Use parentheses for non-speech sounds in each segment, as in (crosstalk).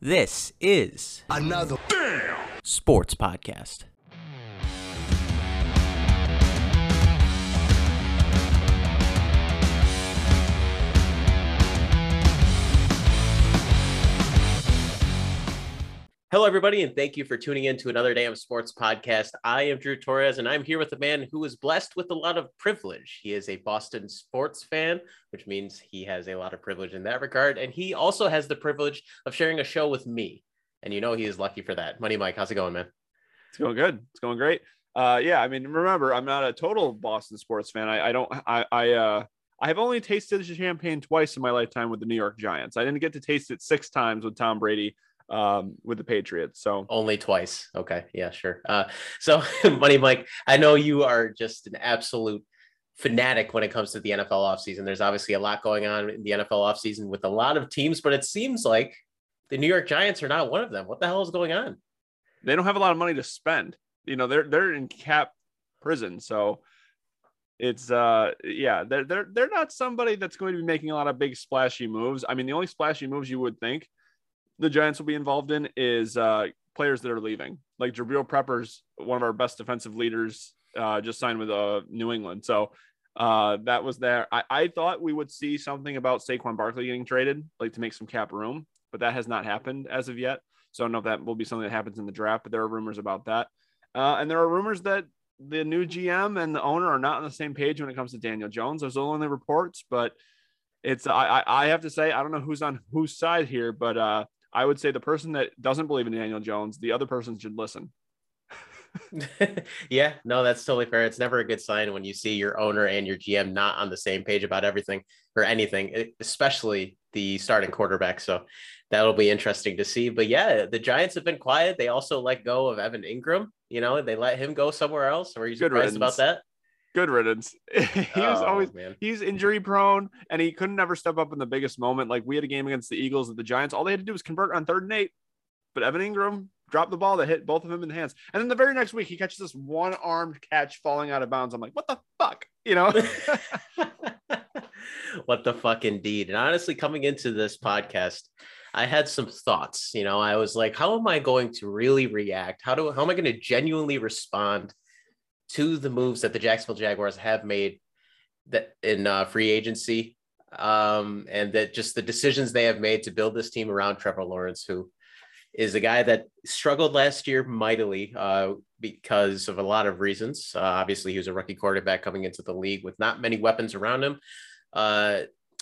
This is Another damn Sports Podcast. Hello, everybody, and thank you for tuning in to another day of sports podcast. I am Drew Torres, and I'm here with a man who is blessed with a lot of privilege. He is a Boston sports fan, which means he has a lot of privilege in that regard. And he also has the privilege of sharing a show with me. And you know, he is lucky for that. Money Mike, how's it going, man? It's going good. It's going great. Uh, yeah, I mean, remember, I'm not a total Boston sports fan. I, I don't, I, I, uh, I have only tasted champagne twice in my lifetime with the New York Giants. I didn't get to taste it six times with Tom Brady um, with the Patriots. So only twice. Okay. Yeah, sure. Uh, so (laughs) Money Mike, I know you are just an absolute fanatic when it comes to the NFL offseason. There's obviously a lot going on in the NFL offseason with a lot of teams, but it seems like the New York Giants are not one of them. What the hell is going on? They don't have a lot of money to spend. You know, they're they're in cap prison. So it's uh yeah, they're they're they're not somebody that's going to be making a lot of big splashy moves. I mean, the only splashy moves you would think the Giants will be involved in is uh, players that are leaving. Like Jabrill Peppers, one of our best defensive leaders, uh, just signed with uh, New England. So uh, that was there. I, I thought we would see something about Saquon Barkley getting traded, like to make some cap room, but that has not happened as of yet. So I don't know if that will be something that happens in the draft, but there are rumors about that. Uh, and there are rumors that the new GM and the owner are not on the same page when it comes to Daniel Jones. Those are only reports, but it's I I have to say I don't know who's on whose side here, but uh, I would say the person that doesn't believe in Daniel Jones, the other person should listen. (laughs) yeah, no, that's totally fair. It's never a good sign when you see your owner and your GM not on the same page about everything or anything, especially the starting quarterback. So that'll be interesting to see. But yeah, the Giants have been quiet. They also let go of Evan Engram. You know, they let him go somewhere else. Were you surprised about that? Good riddance. (laughs) he was oh, always man. he's injury prone and he couldn't ever step up in the biggest moment. Like we had a game against the Eagles with the Giants. All they had to do was convert on third and eight. But Evan Engram dropped the ball that hit both of them in the hands. And then the very next week he catches this one-armed catch falling out of bounds. I'm like, what the fuck? You know? (laughs) (laughs) what the fuck indeed. And honestly, coming into this podcast, I had some thoughts. You know, I was like, how am I going to really react? How do how am I going to genuinely respond to the moves that the Jacksonville Jaguars have made that in uh, free agency, um, and that just the decisions they have made to build this team around Trevor Lawrence, who is a guy that struggled last year mightily uh, because of a lot of reasons. Uh, obviously, he was a rookie quarterback coming into the league with not many weapons around him. Uh,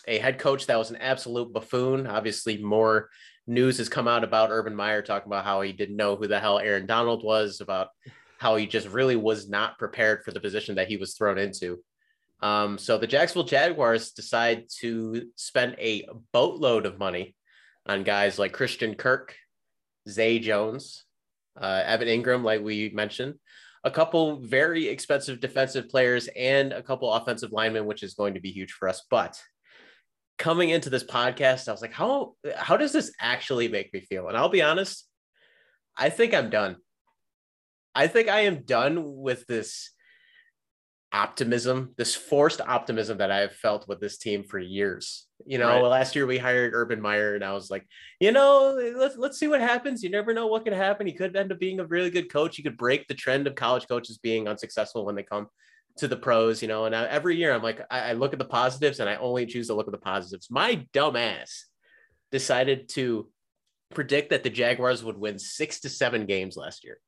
a head coach that was an absolute buffoon. Obviously, more news has come out about Urban Meyer talking about how he didn't know who the hell Aaron Donald was, about how he just really was not prepared for the position that he was thrown into. Um, so the Jacksonville Jaguars decide to spend a boatload of money on guys like Christian Kirk, Zay Jones, uh, Evan Engram, like we mentioned, a couple very expensive defensive players, and a couple offensive linemen, which is going to be huge for us. But coming into this podcast, I was like, how how does this actually make me feel? And I'll be honest, I think I'm done. I think I am done with this optimism, this forced optimism that I have felt with this team for years. You know, right. last year we hired Urban Meyer, and I was like, you know, let's let's see what happens. You never know what could happen. He could end up being a really good coach. He could break the trend of college coaches being unsuccessful when they come to the pros. You know, and I, every year I'm like, I, I look at the positives, and I only choose to look at the positives. My dumb ass decided to predict that the Jaguars would win six to seven games last year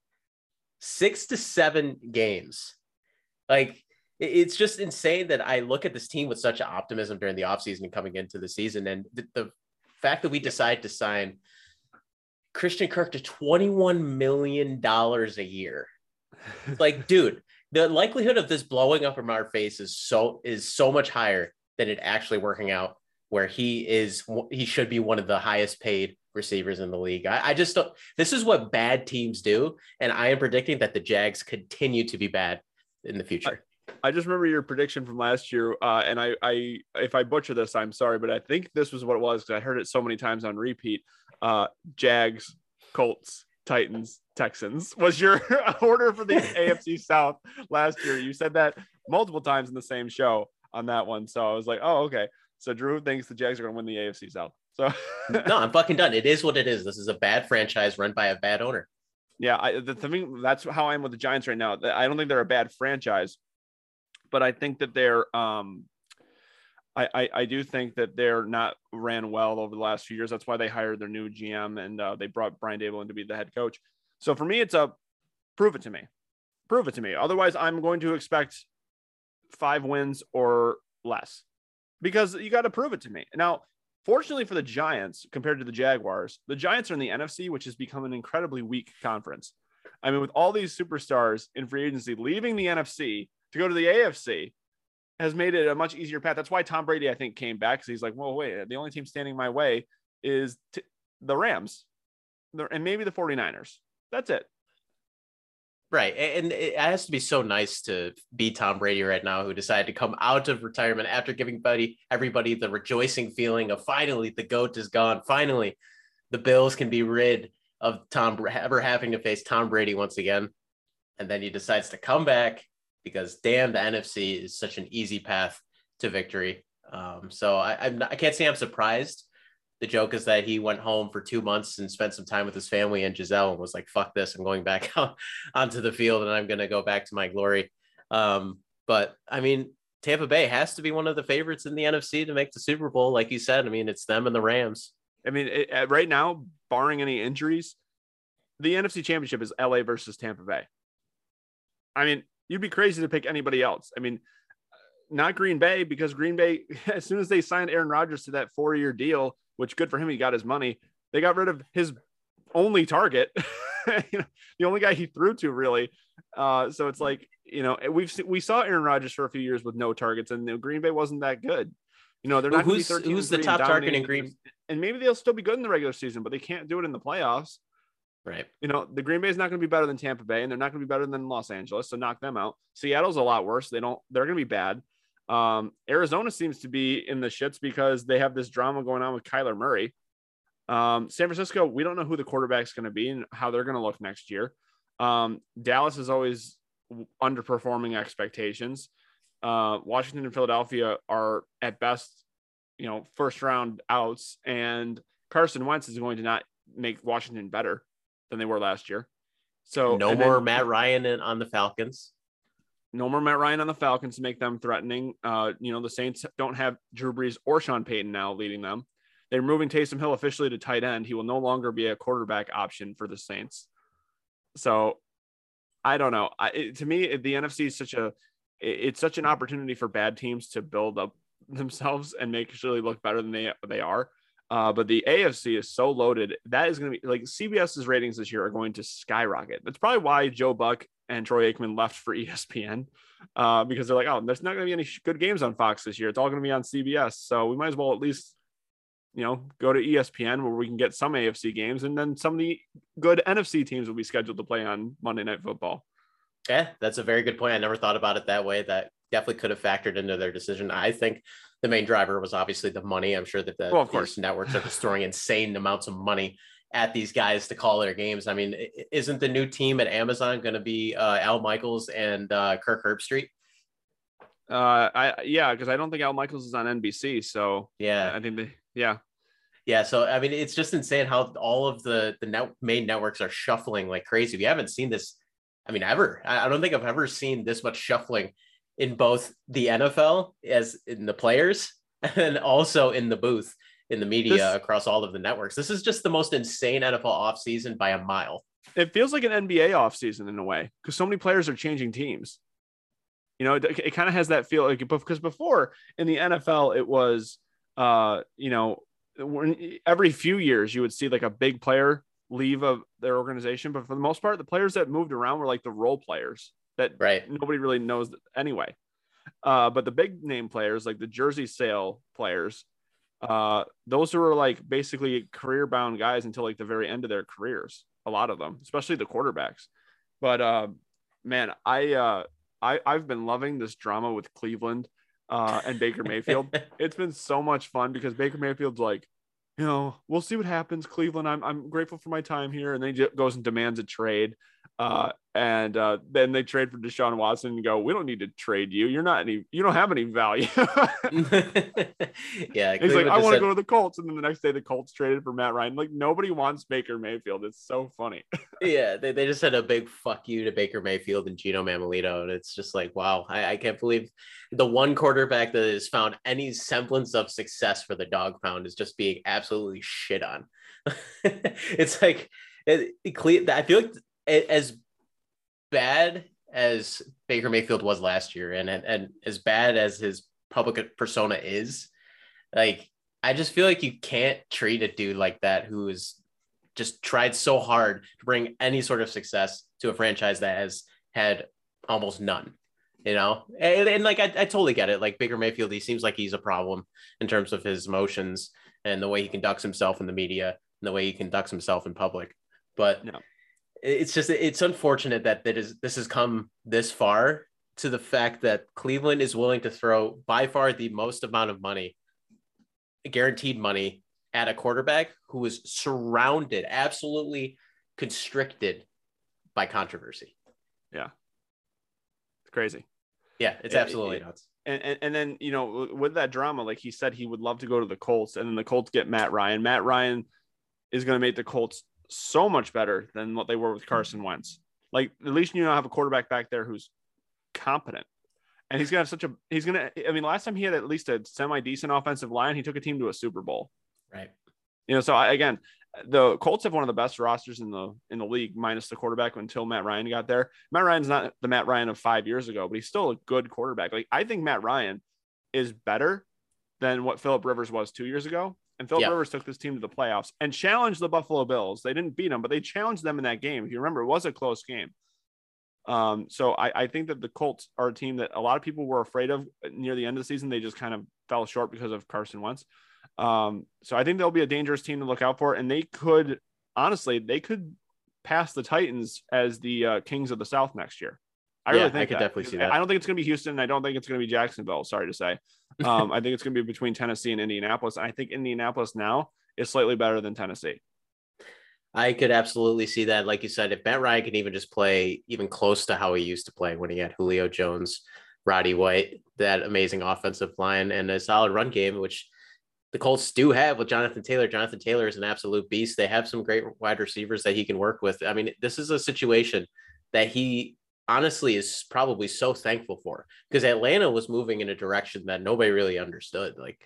six to seven games. Like it's just insane that I look at this team with such optimism during the offseason and coming into the season. And the, the fact that we decide to sign Christian Kirk to $21 million a year. (laughs) like, dude, the likelihood of this blowing up from our face is so is so much higher than it actually working out where he is he should be one of the highest paid receivers in the league. I, I, just don't. This is what bad teams do, and I am predicting that the Jags continue to be bad in the future. I, I just remember your prediction from last year, uh, and I, I, if I butcher this, I'm sorry, but I think this was what it was because I heard it so many times on repeat. Uh, Jags, Colts, Titans, Texans (laughs) was your (laughs) order for the (laughs) AFC South last year. You said that multiple times in the same show on that one, so I was like, oh, okay. So Drew thinks the Jags are going to win the AFC South. So no, I'm fucking done. It is what it is. This is a bad franchise run by a bad owner. Yeah, I, the thing that's how I am with the Giants right now. I don't think they're a bad franchise, but I think that they're um I, I, I do think that they're not ran well over the last few years. That's why they hired their new GM and uh, they brought Brian Daboll in to be the head coach. So for me, it's a prove it to me, prove it to me. Otherwise, I'm going to expect five wins or less because you got to prove it to me. Now, fortunately for the Giants, compared to the Jaguars, the Giants are in the NFC, which has become an incredibly weak conference. I mean, with all these superstars in free agency leaving the NFC to go to the AFC, has made it a much easier path. That's why Tom Brady, I think, came back because he's like, well, wait, the only team standing my way is t- the Rams and maybe the 49ers. That's it. Right. And it has to be so nice to be Tom Brady right now, who decided to come out of retirement after giving buddy everybody the rejoicing feeling of finally the GOAT is gone. Finally, the Bills can be rid of Tom ever having to face Tom Brady once again. And then he decides to come back because damn, the NFC is such an easy path to victory. Um, so I, I'm not, I can't say I'm surprised. The joke is that he went home for two months and spent some time with his family and Gisele and was like, fuck this, I'm going back (laughs) out onto the field and I'm going to go back to my glory. Um, but I mean, Tampa Bay has to be one of the favorites in the NFC to make the Super Bowl. Like you said, I mean, it's them and the Rams. I mean, it, right now, barring any injuries, the NFC Championship is LA versus Tampa Bay. I mean, you'd be crazy to pick anybody else. I mean, not Green Bay because Green Bay, (laughs) as soon as they signed Aaron Rodgers to that four year deal, which good for him, he got his money. They got rid of his only target, (laughs) you know, the only guy he threw to really. Uh, so it's like you know we've we saw Aaron Rodgers for a few years with no targets, and the Green Bay wasn't that good. You know they're not who's who's the top target in Green, and maybe they'll still be good in the regular season, but they can't do it in the playoffs. Right. You know, the Green Bay is not going to be better than Tampa Bay, and they're not going to be better than Los Angeles. So knock them out. Seattle's a lot worse. They don't. They're going to be bad. Um, Arizona seems to be in the shits because they have this drama going on with Kyler Murray. Um, San Francisco, we don't know who the quarterback's going to be and how they're going to look next year. Um, Dallas is always underperforming expectations. Uh, Washington and Philadelphia are at best, you know, first round outs, and Carson Wentz is going to not make Washington better than they were last year. So no more then, Matt Ryan in, on the Falcons. No more Matt Ryan on the Falcons to make them threatening. Uh, you know, the Saints don't have Drew Brees or Sean Payton now leading them. They're moving Taysom Hill officially to tight end. He will no longer be a quarterback option for the Saints. So I don't know. I, it, to me, the NFC is such a it, it's such an opportunity for bad teams to build up (laughs) themselves and make sure they look better than they they are. Uh, but the AFC is so loaded that is going to be like CBS's ratings this year are going to skyrocket. That's probably why Joe Buck and Troy Aikman left for (laughs) ESPN uh, because they're like, oh, there's not going to be any good games on Fox this year. It's all going to be on CBS. So we might as well at least, you know, go to ESPN where we can get some AFC games and then some of the good NFC teams will be scheduled to play on Monday Night Football. Yeah, that's a very good point. I never thought about it that way. That definitely could have factored into their decision. I think the main driver was obviously the money. I'm sure that the well, of course. networks are just throwing (laughs) insane amounts of money at these guys to call their games. I mean, isn't the new team at Amazon going to be uh, Al Michaels and uh, Kirk Herbstreit? Uh, I yeah, because I don't think Al Michaels is on NBC. So yeah, I think they yeah. Yeah, so I mean, it's just insane how all of the the net, main networks are shuffling like crazy. We haven't seen this, I mean, ever. I, I don't think I've ever seen this much shuffling in both the NFL as in the players (laughs) and also in the booth in the media this, across all of the networks. This is just the most insane NFL offseason by a mile. It feels like an NBA offseason in a way because so many players are changing teams. You know, it, it kind of has that feel like because before in the NFL, it was, uh, you know, when, every few years you would see like a big player leave of their organization, but for the most part, the players that moved around were like the role players that right. nobody really knows anyway. Uh, but the big name players, like the jersey sale players, uh, those are like basically career bound guys until like the very end of their careers. A lot of them, especially the quarterbacks. But uh, man, I uh, I I've been loving this drama with Cleveland uh, and Baker Mayfield. (laughs) it's been so much fun because Baker Mayfield's like, you know, we'll see what happens. Cleveland, I'm I'm grateful for my time here, and then he goes and demands a trade. Uh, and uh, then they trade for Deshaun Watson and go, we don't need to trade you. You're not any, you don't have any value. (laughs) yeah, He's like, I want to go to the Colts. And then the next day, the Colts traded for Matt Ryan. Like, nobody wants Baker Mayfield. It's so funny. (laughs) yeah, they, they just said a big fuck you to Baker Mayfield and Gino Mamolito. And it's just like, wow, I, I can't believe the one quarterback that has found any semblance of success for the dog pound is just being absolutely shit on. (laughs) it's like, it, it, I feel like as bad as Baker Mayfield was last year and, and, and as bad as his public persona is, like, I just feel like you can't treat a dude like that who is just tried so hard to bring any sort of success to a franchise that has had almost none. You know, and, and like I, I totally get it. Like Baker Mayfield, he seems like he's a problem in terms of his emotions and the way he conducts himself in the media and the way he conducts himself in public. But No. It's just it's unfortunate that that is this has come this far to the fact that Cleveland is willing to throw by far the most amount of money, guaranteed money, at a quarterback who is surrounded, absolutely constricted by controversy. Yeah. It's crazy. Yeah, it's Yeah, absolutely it- nuts. And, and, and then, you know, with that drama, like he said, he would love to go to the Colts. And then the Colts get Matt Ryan. Matt Ryan is going to make the Colts so much better than what they were with Carson Wentz. Like, at least you know have a quarterback back there who's competent. And he's gonna have such a he's gonna I mean, last time he had at least a semi decent offensive line, he took a team to a Super Bowl. Right. You know, so I, again, the Colts have one of the best rosters in the in the league, minus the quarterback until Matt Ryan got there. Matt Ryan's not the Matt Ryan of five years ago, but he's still a good quarterback. Like I think Matt Ryan is better than what Philip Rivers was two years ago. And Philip Yeah. Rivers took this team to the playoffs and challenged the Buffalo Bills. They didn't beat them, but they challenged them in that game. If you remember, it was a close game. Um, so I, I think that the Colts are a team that a lot of people were afraid of near the end of the season. They just kind of fell short because of Carson Wentz. Um, so I think they'll be a dangerous team to look out for, and they could honestly they could pass the Titans as the uh, kings of the South next year. I Yeah, really I could that. definitely see that. I don't think it's going to be Houston. and I don't think it's going to be Jacksonville. Sorry to say. Um, I think it's going to be between Tennessee and Indianapolis. I think Indianapolis now is slightly better than Tennessee. I could absolutely see that. Like you said, if Matt Ryan can even just play even close to how he used to play when he had Julio Jones, Roddy White, that amazing offensive line, and a solid run game, which the Colts do have with Jonathan Taylor. Jonathan Taylor is an absolute beast. They have some great wide receivers that he can work with. I mean, this is a situation that he honestly is probably so thankful for because Atlanta was moving in a direction that nobody really understood. Like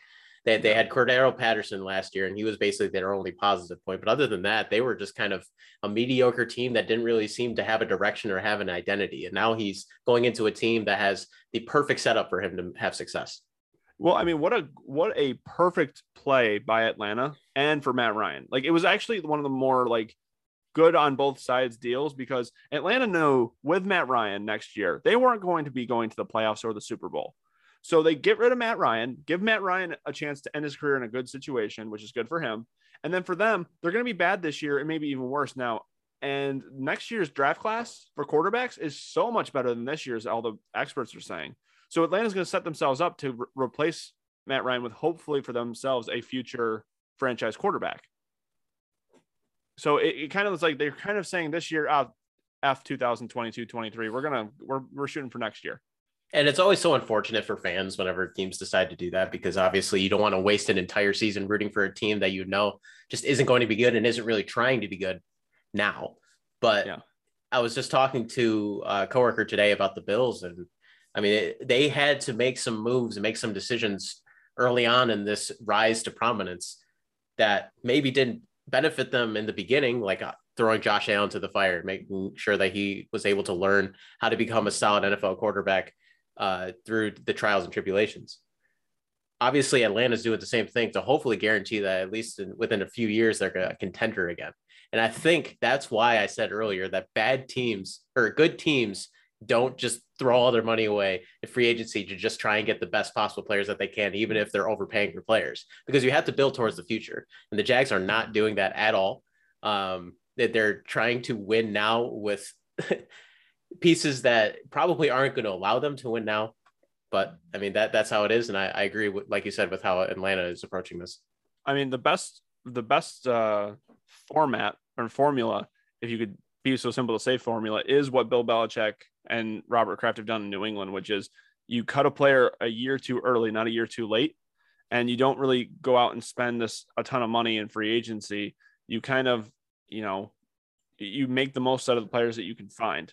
they, they had Cordarrelle Patterson last year, and he was basically their only positive point. But other than that, they were just kind of a mediocre team that didn't really seem to have a direction or have an identity. And now he's going into a team that has the perfect setup for him to have success. Well, I mean, what a what a perfect play by Atlanta and for Matt Ryan. Like it was actually one of the more like good on both sides deals because Atlanta knew with Matt Ryan next year they weren't going to be going to the playoffs or the Super Bowl. So they get rid of Matt Ryan, give Matt Ryan a chance to end his career in a good situation, which is good for him. And then for them, they're going to be bad this year and maybe even worse now. And next year's draft class for quarterbacks is so much better than this year's, all the experts are saying. So Atlanta's going to set themselves up to re- replace Matt Ryan with hopefully for themselves a future franchise quarterback. So it, it kind of looks like they're kind of saying this year, uh, F 2022 23, we're going to, we're, we're shooting for next year. And it's always so unfortunate for fans whenever teams decide to do that because obviously you don't want to waste an entire season rooting for a team that you know just isn't going to be good and isn't really trying to be good now. But Yeah. I was just talking to a coworker today about the Bills, and I mean, it, they had to make some moves and make some decisions early on in this rise to prominence that maybe didn't benefit them in the beginning, like uh, throwing Josh Allen to the fire, making sure that he was able to learn how to become a solid NFL quarterback uh, through the trials and tribulations. Obviously, Atlanta's doing the same thing to hopefully guarantee that at least in, within a few years they're a contender again. And I think that's why I said earlier that bad teams or good teams don't just throw all their money away in free agency to just try and get the best possible players that they can, even if they're overpaying for players, because you have to build towards the future. And the Jags are not doing that at all. Um, that they're trying to win now with (laughs) pieces that probably aren't going to allow them to win now. But I mean that that's how it is, and I, I agree with like you said with how Atlanta is approaching this. I mean, the best, the best uh, format or formula, if you could be so simple to say formula is what Bill Belichick and Robert Kraft have done in New England, which is you cut a player a year too early, not a year too late, and you don't really go out and spend this a ton of money in free agency. You kind of, you know, you make the most out of the players that you can find.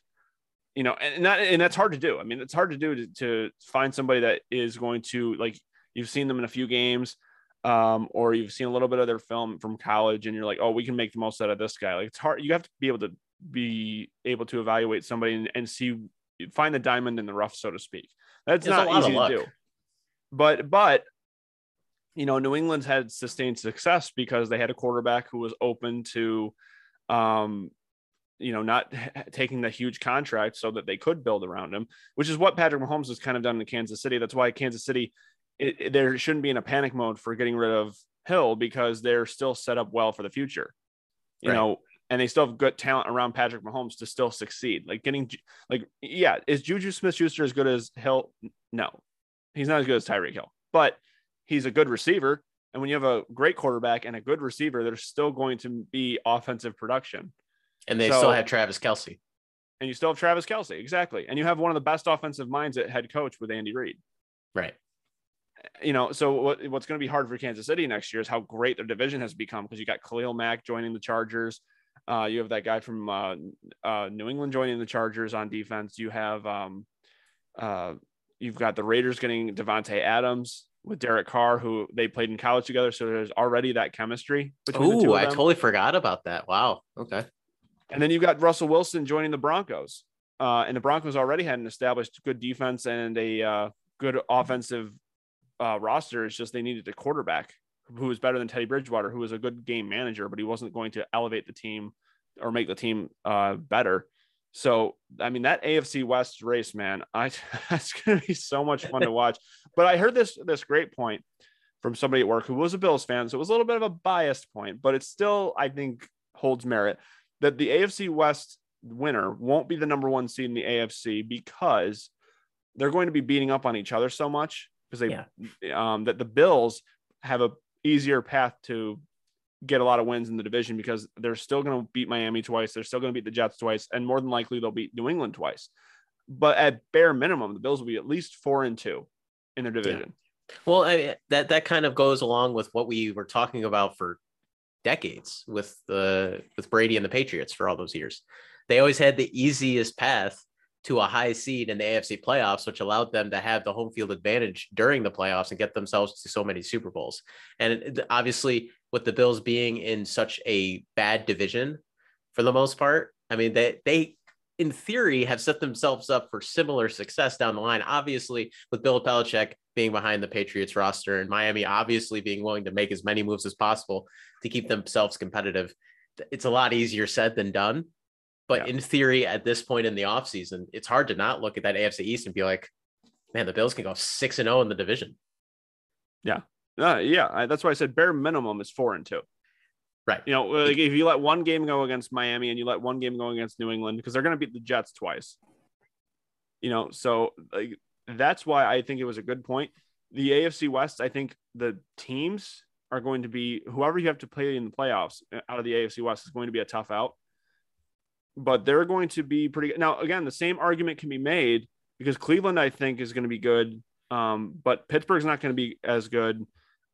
You know, and that and that's hard to do. I mean, it's hard to do to, to find somebody that is going to like you've seen them in a few games um, or you've seen a little bit of their film from college and you're like, oh, we can make the most out of this guy. Like it's hard. You have to be able to be able to evaluate somebody and, and see, find the diamond in the rough, so to speak. That's it's not easy to do. But, but, you know, New England's had sustained success because they had a quarterback who was open to, um, you know, not taking the huge contract so that they could build around him, which is what Patrick Mahomes has kind of done in Kansas City. That's why Kansas City it, it, there shouldn't be in a panic mode for getting rid of Hill because they're still set up well for the future. You right. know, and they still have good talent around Patrick Mahomes to still succeed. Like getting like yeah, is Juju Smith Schuster as good as Hill? No. He's not as good as Tyreek Hill, but he's a good receiver. And when you have a great quarterback and a good receiver, there's still going to be offensive production. And they so, still have Travis Kelce. And you still have Travis Kelce. exactly. And you have one of the best offensive minds at head coach with Andy Reid. Right you know, so what, what's going to be hard for Kansas City next year is how great their division has become because you got Khalil Mack joining the Chargers. Uh, you have that guy from uh, uh, New England joining the Chargers on defense. You have um, uh, you've got the Raiders getting Davante Adams with Derek Carr, who they played in college together. So there's already that chemistry. Oh, I totally forgot about that. Wow. Okay. And then you've got Russell Wilson joining the Broncos. Uh, and the Broncos already had an established good defense and a uh, good offensive uh, roster. It's just they needed a quarterback who was better than Teddy Bridgewater, who was a good game manager, but he wasn't going to elevate the team or make the team uh, better. So, I mean, that AFC West race, man, I (laughs) that's going to be so much fun to watch. But I heard this this great point from somebody at work who was a Bills fan, so it was a little bit of a biased point, but it still I think holds merit that the AFC West winner won't be the number one seed in the AFC because they're going to be beating up on each other so much because they yeah. um, that the Bills have a easier path to get a lot of wins in the division because they're still going to beat Miami twice, they're still going to beat the Jets twice, and more than likely they'll beat New England twice. But at bare minimum, the Bills will be at least four and two in their division. Yeah. Well, I, that that kind of goes along with what we were talking about for decades with the with Brady and the Patriots for all those years. They always had the easiest path to a high seed in the AFC playoffs, which allowed them to have the home field advantage during the playoffs and get themselves to so many Super Bowls. And it, obviously, with the Bills being in such a bad division for the most part, I mean, they, they, in theory, have set themselves up for similar success down the line. Obviously, with Bill Belichick being behind the Patriots roster and Miami obviously being willing to make as many moves as possible to keep themselves competitive, it's a lot easier said than done. But yeah. in theory, at this point in the offseason, it's hard to not look at that AFC East and be like, man, the Bills can go six and 0 in the division. Yeah, uh, yeah. I, that's why I said bare minimum is four and two. Right. You know, like if you let one game go against Miami and you let one game go against New England, because they're going to beat the Jets twice. You know, so like that's why I think it was a good point. The AFC West, I think the teams are going to be whoever you have to play in the playoffs uh, out of the AFC West is going to be a tough out but they're going to be pretty good. Now, again, the same argument can be made because Cleveland, I think, is going to be good, um, but Pittsburgh's not going to be as good.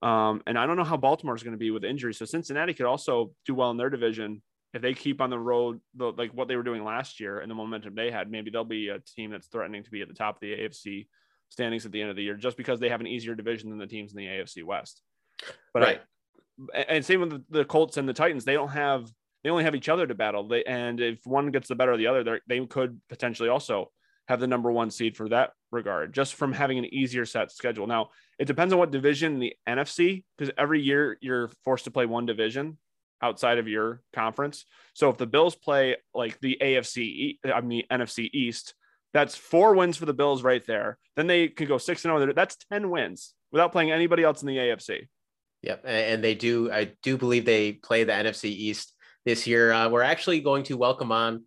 Um, and I don't know how Baltimore is going to be with injuries. So Cincinnati could also do well in their division if they keep on the road, the, like what they were doing last year and the momentum they had. Maybe they'll be a team that's threatening to be at the top of the AFC standings at the end of the year, just because they have an easier division than the teams in the AFC West. But right. I, and same with the Colts and the Titans, they don't have they only have each other to battle. They, and if one gets the better of the other, they could potentially also have the number one seed for that regard, just from having an easier set schedule. Now, it depends on what division the NFC, because every year you're forced to play one division outside of your conference. So if the Bills play like the AFC, I mean NFC East, that's four wins for the Bills right there. Then they could go six and oh, zero. That's ten wins without playing anybody else in the AFC. Yep, and they do. I do believe they play the NFC East this year. Uh, we're actually going to welcome on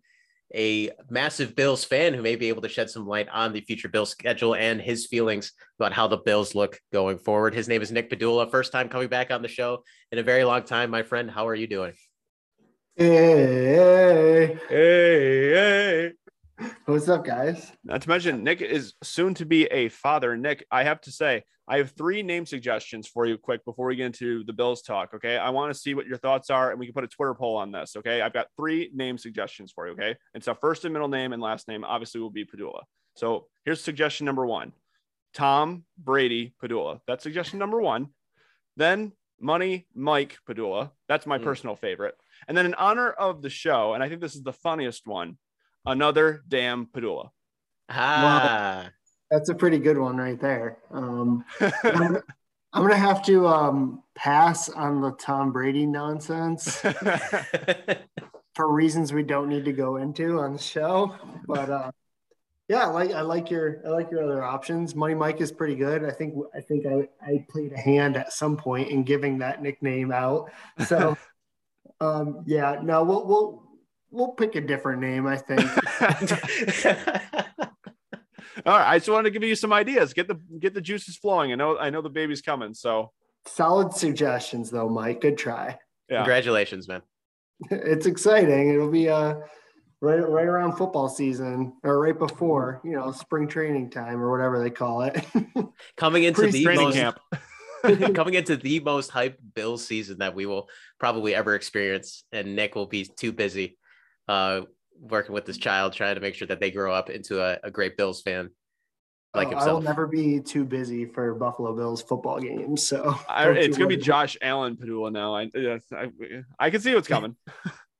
a massive Bills fan who may be able to shed some light on the future Bills schedule and his feelings about how the Bills look going forward. His name is Nick Padula. First time coming back on the show in a very long time, my friend. How are you doing? Hey, hey, hey, hey, what's up, guys? Not to mention, Nick is soon to be a father. Nick, I have to say, I have three name suggestions for you, quick, before we get into the Bills talk. Okay, I want to see what your thoughts are, and we can put a Twitter poll on this. Okay, I've got three name suggestions for you. Okay, it's a first and middle name and last name. Obviously, will be Padula. So here's suggestion number one: Tom Brady Padula. That's suggestion number one. Then Money Mike Padula. That's my mm. personal favorite. And then in honor of the show, and I think this is the funniest one, another damn Padula. Ah, well, that's a pretty good one right there. Um, (laughs) I'm, I'm, gonna have to um, pass on the Tom Brady nonsense (laughs) for reasons we don't need to go into on the show. But uh, yeah, I like I like your I like your other options. Money Mike is pretty good. I think I think I, I played a hand at some point in giving that nickname out. So (laughs) um, yeah, no, we'll we'll we'll pick a different name. I think. (laughs) (laughs) All right, I just wanted to give you some ideas. Get the get the juices flowing. I know I know the baby's coming. So solid suggestions though, Mike. Good try. Yeah. Congratulations, man. (laughs) It's exciting. It'll be uh right right around football season or right before, you know, spring training time or whatever they call it. Coming into the most camp. coming into the most hyped Bills season that we will probably ever experience, and Nick will be too busy uh, working with this child, trying to make sure that they grow up into a, a great Bills fan. Like oh, himself. I will never be too busy for Buffalo Bills football games. So (laughs) I, it's gonna be Josh Allen Padula now. I, I I can see what's coming.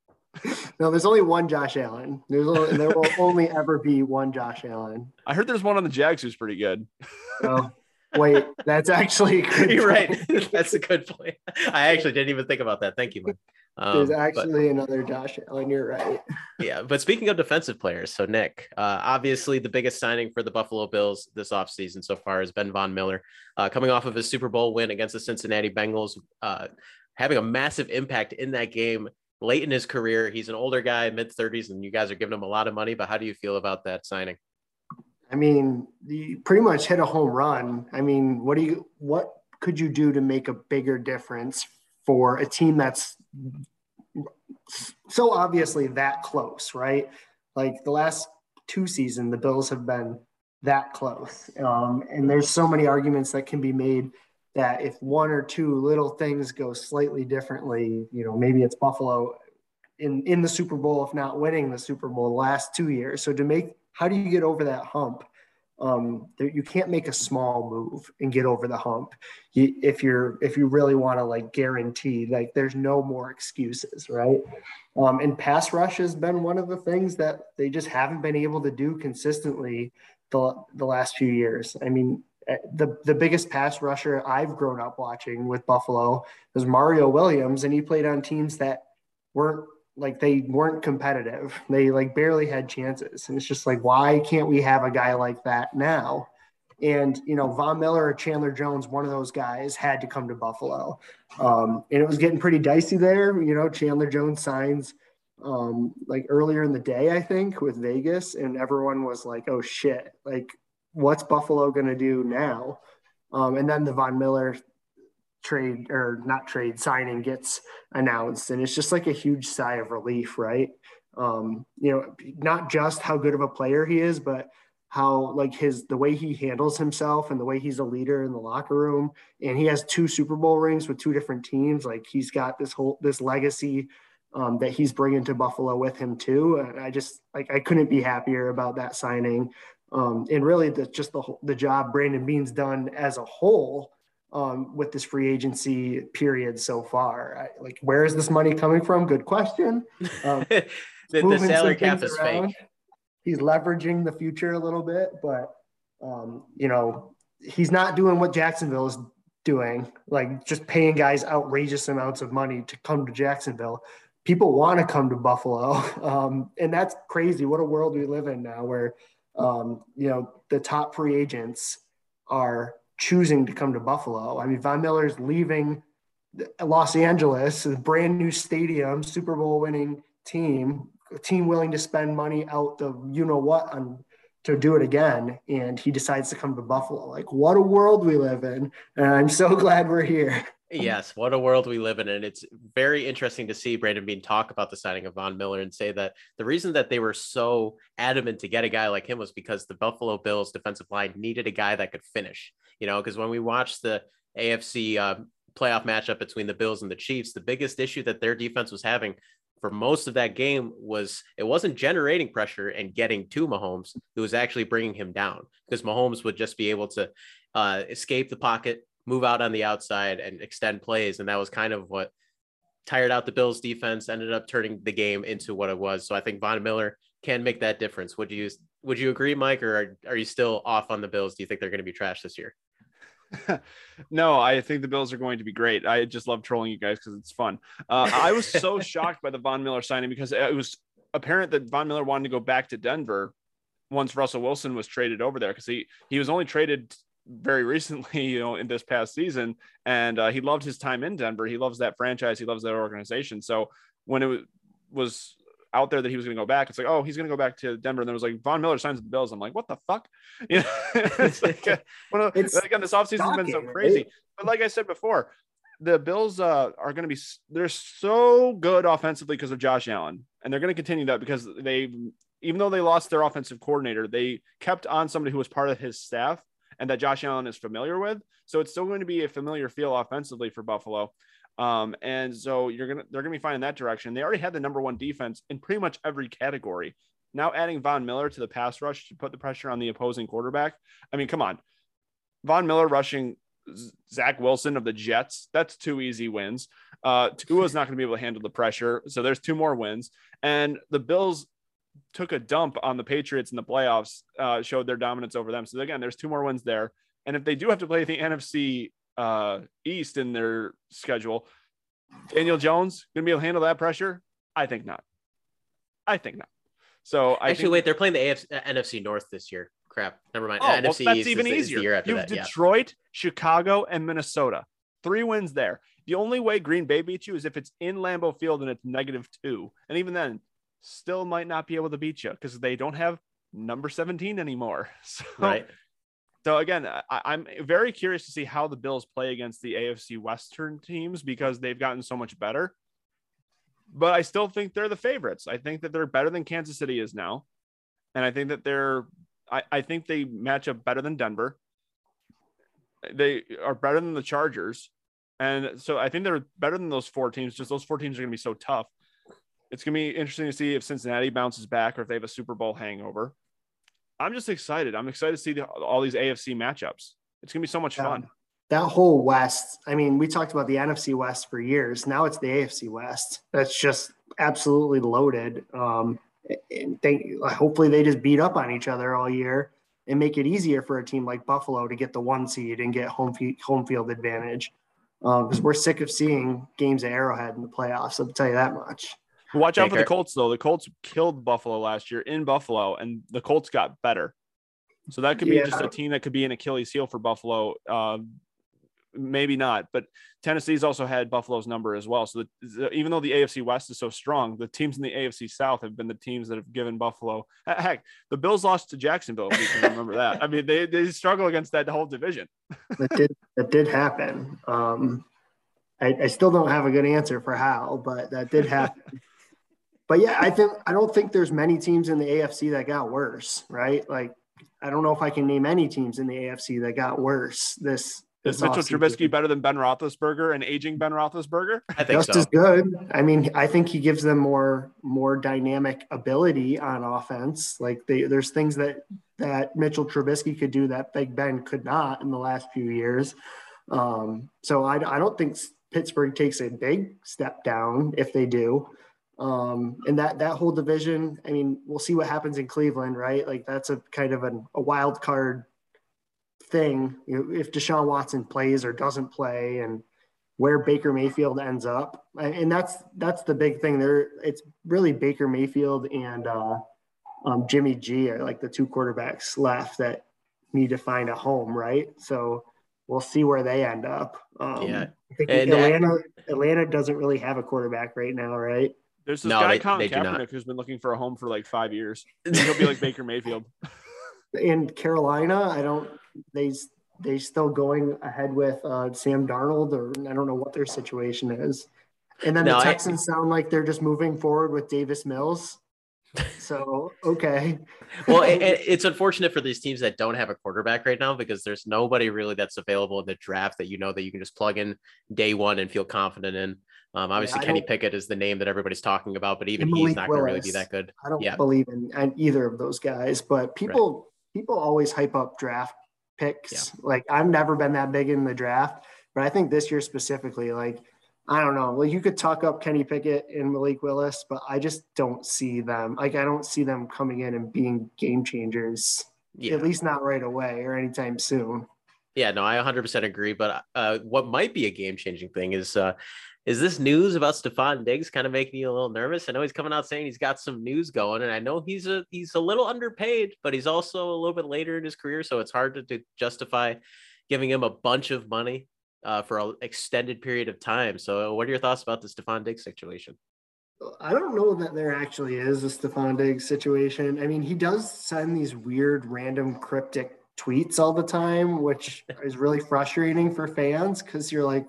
(laughs) no, there's only one Josh Allen. There's only, there will only ever be one Josh Allen. I heard there's one on the Jags who's pretty good. Oh, Wait, that's actually (laughs) you're right. That's a good point. I actually didn't even think about that. Thank you, Mike. Um, There's actually but, another Josh Allen. You're right. (laughs) Yeah, but speaking of defensive players, so Nick, uh, obviously the biggest signing for the Buffalo Bills this offseason so far is Ben Von Miller, uh, coming off of his Super Bowl win against the Cincinnati Bengals, uh, having a massive impact in that game late in his career. He's an older guy, mid 30s, and you guys are giving him a lot of money. But how do you feel about that signing? I mean, you pretty much hit a home run. I mean, what do you what could you do to make a bigger difference for a team that's so obviously that close, right? Like the last two seasons, the Bills have been that close. Um, and there's so many arguments that can be made that if one or two little things go slightly differently, you know, maybe it's Buffalo in in the Super Bowl, if not winning the Super Bowl the last two years. So to make how do you get over that hump? Um, you can't make a small move and get over the hump. You, if you're if you really want to like guarantee, like there's no more excuses, right? Um, and pass rush has been one of the things that they just haven't been able to do consistently the the last few years. I mean, eh, the the biggest pass rusher I've grown up watching with Buffalo was Mario Williams, and he played on teams that weren't like they weren't competitive. They like barely had chances. And it's just like, why can't we have a guy like that now? And, you know, Von Miller or Chandler Jones, one of those guys had to come to Buffalo. Um, and it was getting pretty dicey there. You know, Chandler Jones signs um, like earlier in the day, I think, with Vegas. And everyone was like, oh shit, like, what's Buffalo to do now? Um, and then the Von Miller trade or not trade signing gets announced and it's just like a huge sigh of relief right? Um you know not just how good of a player he is but how like his the way he handles himself and the way he's a leader in the locker room and he has two super bowl rings with two different teams like he's got this whole this legacy um, that he's bringing to buffalo with him too and i just like i couldn't be happier about that signing. Um, and really the just the the job brandon beane's done as a whole um, with this free agency period so far. I, like, where is this money coming from? Good question. Um, (laughs) the, the salary cap is around. fake. He's leveraging the future a little bit, but um, you know, he's not doing what Jacksonville is doing, like just paying guys outrageous amounts of money to come to Jacksonville. People want to come to Buffalo, (laughs) um, and that's crazy. What a world we live in now, where um, you know the top free agents are choosing to come to Buffalo. I mean, Von Miller's leaving Los Angeles, a brand new stadium, Super Bowl winning team, a team willing to spend money out the you know what on to do it again. And he decides to come to Buffalo. Like, what a world we live in. And I'm so (laughs) glad we're here. Yes, what a world we live in. And it's very interesting to see Brandon Beane talk about the signing of Von Miller and say that the reason that they were so adamant to get a guy like him was because the Buffalo Bills defensive line needed a guy that could finish. You know, because when we watched the AFC uh, playoff matchup between the Bills and the Chiefs, the biggest issue that their defense was having for most of that game was it wasn't generating pressure and getting to Mahomes. It was actually bringing him down because Mahomes would just be able to uh, escape the pocket, move out on the outside, and extend plays. And that was kind of what tired out the Bills defense, ended up turning the game into what it was. So I think Von Miller can make that difference. Would you would you agree, Mike, or are, are you still off on the Bills? Do you think they're going to be trash this year? (laughs) no, I think the Bills are going to be great. I just love trolling you guys because it's fun. Uh, I was so (laughs) shocked by the Von Miller signing because it was apparent that Von Miller wanted to go back to Denver once Russell Wilson was traded over there because he he was only traded very recently, (laughs) you know, in this past season, and uh, he loved his time in Denver. He loves that franchise. He loves that organization. So when it was out there that he was going to go back. It's like, oh, he's going to go back to Denver. And then it was like Von Miller signs the Bills. I'm like, what the fuck? (laughs) You know, (laughs) it's like uh, it's again, this offseason has been so crazy. Right? But like I said before, the Bills uh, are going to be they're so good offensively because of Josh Allen, and they're going to continue that because they even though they lost their offensive coordinator, they kept on somebody who was part of his staff and that Josh Allen is familiar with. So it's still going to be a familiar feel offensively for Buffalo. Um, and so you're gonna they're gonna be fine in that direction. They already had the number one defense in pretty much every category. Now adding Von Miller to the pass rush to put the pressure on the opposing quarterback. I mean, come on, Von Miller rushing Zach Wilson of the Jets. That's two easy wins. Uh, Tua's not going to be able to handle the pressure, so there's two more wins. And the Bills took a dump on the Patriots in the playoffs, uh, showed their dominance over them. So again, there's two more wins there. And if they do have to play the NFC uh, East in their schedule. Daniel Jones to be able to handle that pressure? I think not. I think not. So I actually think, wait. They're playing the AFC, uh, NFC North this year. Crap. Never mind. Oh, NFC well, that's East even is, easier. Is you have that, Detroit, yeah. Chicago, and Minnesota. Three wins there. The only way Green Bay beats you is if it's in Lambeau Field and it's negative two, and even then, still might not be able to beat you because they don't have number 17 anymore. (laughs) So right. So again, I, am very curious to see how the Bills play against the AFC Western teams because they've gotten so much better. But I still think they're the favorites. I think that they're better than Kansas City is now. And I think that they're I, I think they match up better than Denver. They are better than the Chargers. And so I think they're better than those four teams. Just those four teams are going to be so tough. It's going to be interesting to see if Cincinnati bounces back or if they have a Super Bowl hangover. I'm just excited. I'm excited to see the, all these AFC matchups. It's gonna be so much yeah. fun. That whole West. I mean, we talked about the NFC West for years. Now it's the AFC West. That's just absolutely loaded. Um, and they, hopefully they just beat up on each other all year and make it easier for a team like Buffalo to get the one seed and get home home field advantage. Because um, we're sick of seeing games at Arrowhead in the playoffs. I'll tell you that much. Watch out for the Colts though. The Colts killed Buffalo last year in Buffalo, and the Colts got better. So that could be yeah. just a team that could be an Achilles heel for Buffalo. Uh, maybe not, but Tennessee's also had Buffalo's number as well. So the, even though the AFC West is so strong, the teams in the AFC South have been the teams that have given Buffalo. Heck, the Bills lost to Jacksonville. If you can remember that. I mean, they they struggle against that whole division. (laughs) that did that did happen. Um, I, I still don't have a good answer for how, but that did happen but yeah, I think I don't think there's many teams in the AFC that got worse, right? Like I don't know if I can name any teams in the AFC that got worse this. this Is Mitchell Trubisky better than Ben Roethlisberger and aging Ben Roethlisberger? I think just so. as good. I mean, I think he gives them more more dynamic ability on offense. Like they, there's things that that Mitchell Trubisky could do that Big Ben could not in the last few years. Um, so I, I don't think Pittsburgh takes a big step down if they do. Um, and that that whole division, I mean, we'll see what happens in Cleveland, right? Like that's a kind of an, a wild card thing. You know, if Deshaun Watson plays or doesn't play, and where Baker Mayfield ends up, and that's that's the big thing. There, it's really Baker Mayfield and uh, um, Jimmy G are like the two quarterbacks left that need to find a home, right? So we'll see where they end up. Um, yeah, I think and Atlanta Atlanta doesn't really have a quarterback right now, right? There's this no, guy, they, Colin they Kaepernick, who's been looking for a home for like five years. (laughs) He'll be like Baker Mayfield. In Carolina, I don't. They they still going ahead with uh, Sam Darnold, or I don't know what their situation is. And then no, the Texans I, sound like they're just moving forward with Davis Mills. So okay. well, it, (laughs) it's unfortunate for these teams that don't have a quarterback right now because there's nobody really that's available in the draft that you know that you can just plug in day one and feel confident in. Um, obviously, yeah, Kenny Pickett is the name that everybody's talking about, but even he's not going to really be that good. I don't yeah. believe in, in, either of those guys, but people right. people always hype up draft picks. Yeah. Like I've never been that big in the draft, but I think this year specifically, like I don't know. Well, you could talk up Kenny Pickett and Malik Willis, but I just don't see them. Like I don't see them coming in and being game changers. At least not right away or anytime soon. Yeah, no, I 100% agree. But uh, what might be a game changing thing is uh, is this news about Stefon Diggs kind of making you a little nervous? I know he's coming out saying he's got some news going, and I know he's a he's a little underpaid, but he's also a little bit later in his career, so it's hard to, to justify giving him a bunch of money uh, for an extended period of time. So, what are your thoughts about the Stefon Diggs situation? I don't know that there actually is a Stefon Diggs situation. I mean, he does send these weird, random, cryptic tweets all the time, which is really frustrating for fans because you're like,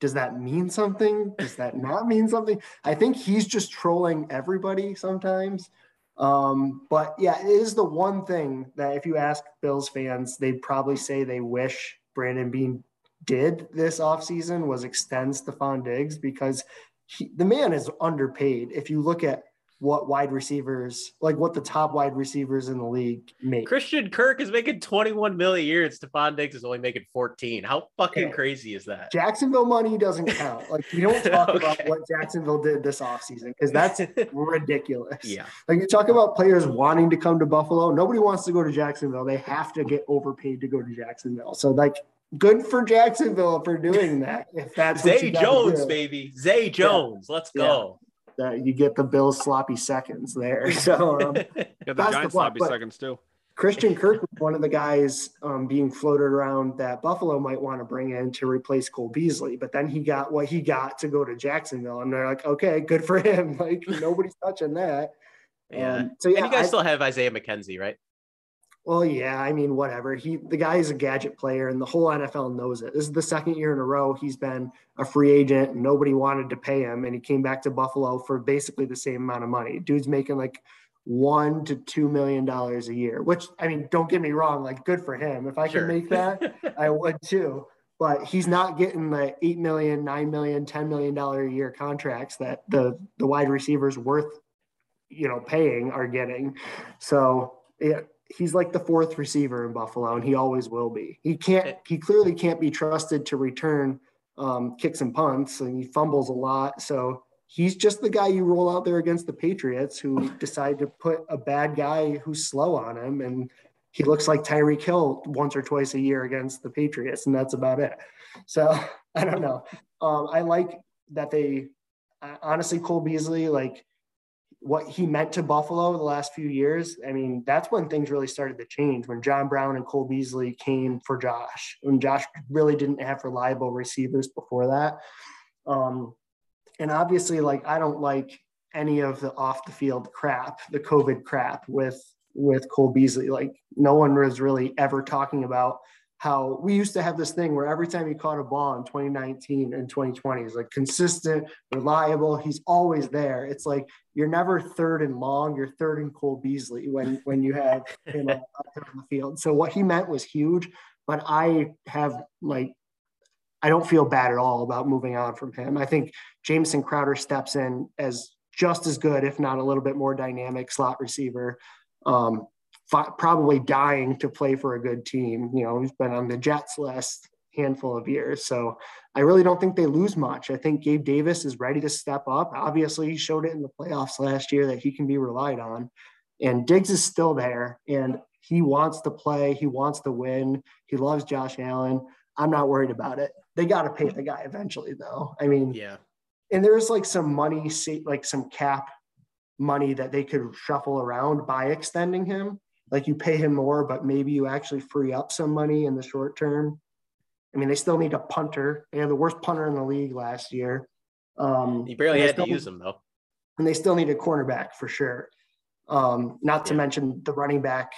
does that mean something? Does that not mean something? I think he's just trolling everybody sometimes. Um, but yeah, it is the one thing that if you ask Bills fans, they'd probably say they wish Brandon Beane did this offseason was extend Stefon Diggs because he, the man is underpaid. If you look at what wide receivers, like what the top wide receivers in the league make. Christian Kirk is making 21 million a year and Stefon Diggs is only making 14. How fucking crazy is that? Jacksonville money doesn't count. Like you don't (laughs) talk okay. about what Jacksonville did this offseason because that's ridiculous. Yeah. Like you talk about players wanting to come to Buffalo. Nobody wants to go to Jacksonville. They have to get overpaid to go to Jacksonville. So like good for Jacksonville for doing that. If that's Zay Jones, baby, Zay Jones. Yeah. Let's go. Yeah. You get the Bills sloppy seconds there. (laughs) So um, yeah, the Giants sloppy seconds too. Christian Kirk was one of the guys um, being floated around that Buffalo might want to bring in to replace Cole Beasley, but then he got what he got to go to Jacksonville, and they're like, okay, good for him. (laughs) Like nobody's touching that. Yeah. Um, so yeah, and you guys I, still have Isaiah McKenzie, right? Well, yeah, I mean, whatever. He the guy is a gadget player, and the whole NFL knows it. This is the second year in a row he's been a free agent. Nobody wanted to pay him, and he came back to Buffalo for basically the same amount of money. Dude's making like one to two million dollars a year, which I mean, don't get me wrong, like good for him. If I sure. can make that, (laughs) I would too. But he's not getting the eight million, nine million, ten million dollar a year contracts that the the wide receivers worth, you know, paying are getting. So yeah he's like the fourth receiver in Buffalo, and he always will be. He can't. He clearly can't be trusted to return um, kicks and punts, and he fumbles a lot. So he's just the guy you roll out there against the Patriots, who decide to put a bad guy who's slow on him, and he looks like Tyreek Hill once or twice a year against the Patriots, and that's about it. So (laughs) I don't know. Um, I like that they honestly Cole Beasley like what he meant to Buffalo the last few years, I mean, that's when things really started to change when John Brown and Cole Beasley came for Josh. When Josh really didn't have reliable receivers before that. Um, and obviously, like I don't like any of the off the field crap, the COVID crap with with Cole Beasley. Like no one was really ever talking about how we used to have this thing where every time he caught a ball in 2019 and 2020, is like consistent, reliable. He's always there. It's like you're never third and long. You're third and Cole Beasley when when you have him out there on the field. So what he meant was huge. But I have like I don't feel bad at all about moving on from him. I think Jameson Crowder steps in as just as good, if not a little bit more dynamic slot receiver. Um, probably dying to play for a good team. You know, he's been on the Jets list handful of years. So I really don't think they lose much. I think Gabe Davis is ready to step up. Obviously, he showed it in the playoffs last year that he can be relied on. And Diggs is still there and he wants to play. He wants to win. He loves Josh Allen. I'm not worried about it. They got to pay the guy eventually, though. I mean, yeah. And there's like some money, like some cap money that they could shuffle around by extending him like you pay him more, but maybe you actually free up some money in the short term. I mean, they still need a punter. They had the worst punter in the league last year. Um, you barely had still, to use them though. And they still need a cornerback for sure. Um, not to yeah. mention the running back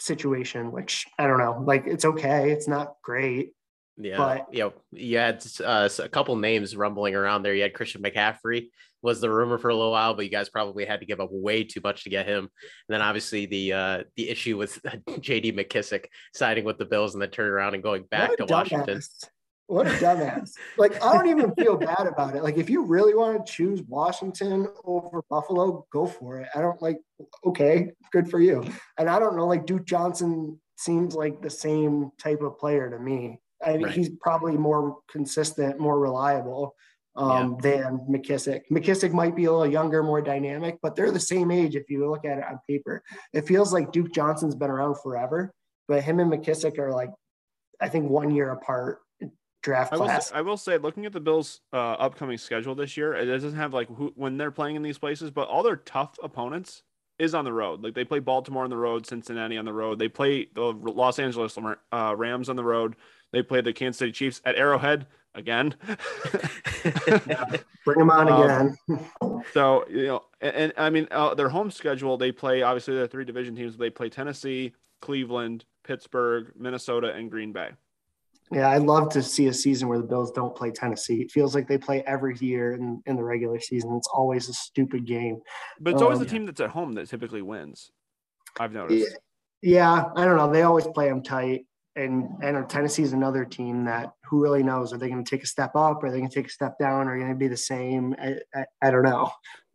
situation, which I don't know. Like it's okay. It's not great. Yeah, but you know, you had uh, a couple names rumbling around there. You had Christian McCaffrey was the rumor for a little while, but you guys probably had to give up way too much to get him. And then obviously the uh, the issue with (laughs) J.D. McKissic signing with the Bills and then turning around and going back to Washington. What a dumbass. like, I don't even feel (laughs) bad about it. Like, if you really want to choose Washington over Buffalo, go for it. I don't like, okay, good for you. And I don't know, like, Duke Johnson seems like the same type of player to me. I mean, right. he's probably more consistent, more reliable um, yeah. than McKissic. McKissic might be a little younger, more dynamic, but they're the same age if you look at it on paper. It feels like Duke Johnson's been around forever, but him and McKissic are like, I think, one year apart draft I will class. Say, I will say, looking at the Bills' uh, upcoming schedule this year, it doesn't have like who, when they're playing in these places, but all their tough opponents is on the road. Like they play Baltimore on the road, Cincinnati on the road. They play the Los Angeles uh, Rams on the road. They play the Kansas City Chiefs at Arrowhead again. (laughs) Bring them on um, again. so you know, and, and I mean, uh, their home schedule they play obviously their three division teams. They play Tennessee, Cleveland, Pittsburgh, Minnesota, and Green Bay. Yeah, I'd love to see a season where the Bills don't play Tennessee. It feels like they play every year in, in the regular season. It's always a stupid game. But it's always um, the team that's at home that typically wins. I've noticed. Yeah, I don't know. They always play them tight. And and Tennessee is another team that who really knows? Are they going to take a step up? Are they going to take a step down? Are they going to be the same? I, I, I don't know.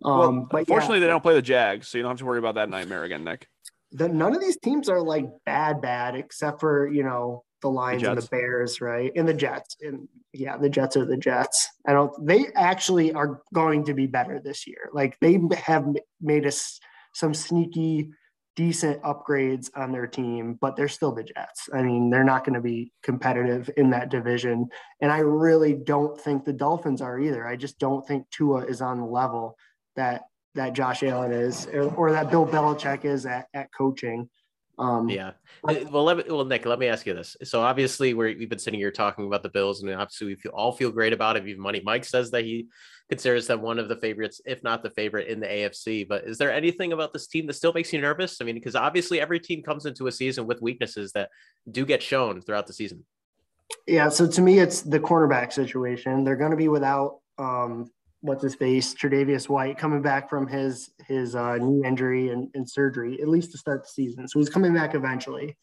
Um, well, but fortunately, yeah. they don't play the Jags, so you don't have to worry about that nightmare again, Nick. The, none of these teams are like bad, bad, except for you know the Lions the and the Bears, right? And the Jets. And yeah, the Jets are the Jets. I don't they actually are going to be better this year. Like they have made us some sneaky decent upgrades on their team, but they're still the Jets. I mean, they're not going to be competitive in that division. And I really don't think the Dolphins are either. I just don't think Tua is on the level that that Josh Allen is or, or that Bill Belichick is at, at coaching. Um, yeah. Well, let me, well, Nick, let me ask you this. So obviously, we have been sitting here talking about the Bills, and obviously, we feel, all feel great about it. Even Money Mike says that he considers them one of the favorites, if not the favorite, in the AFC. But is there anything about this team that still makes you nervous? I mean, because obviously, every team comes into a season with weaknesses that do get shown throughout the season. Yeah. So to me, it's the cornerback situation. They're going to be without um, what's his face, Tre'Davious White, coming back from his his uh, knee injury and, and, surgery, at least to start the season. So he's coming back eventually,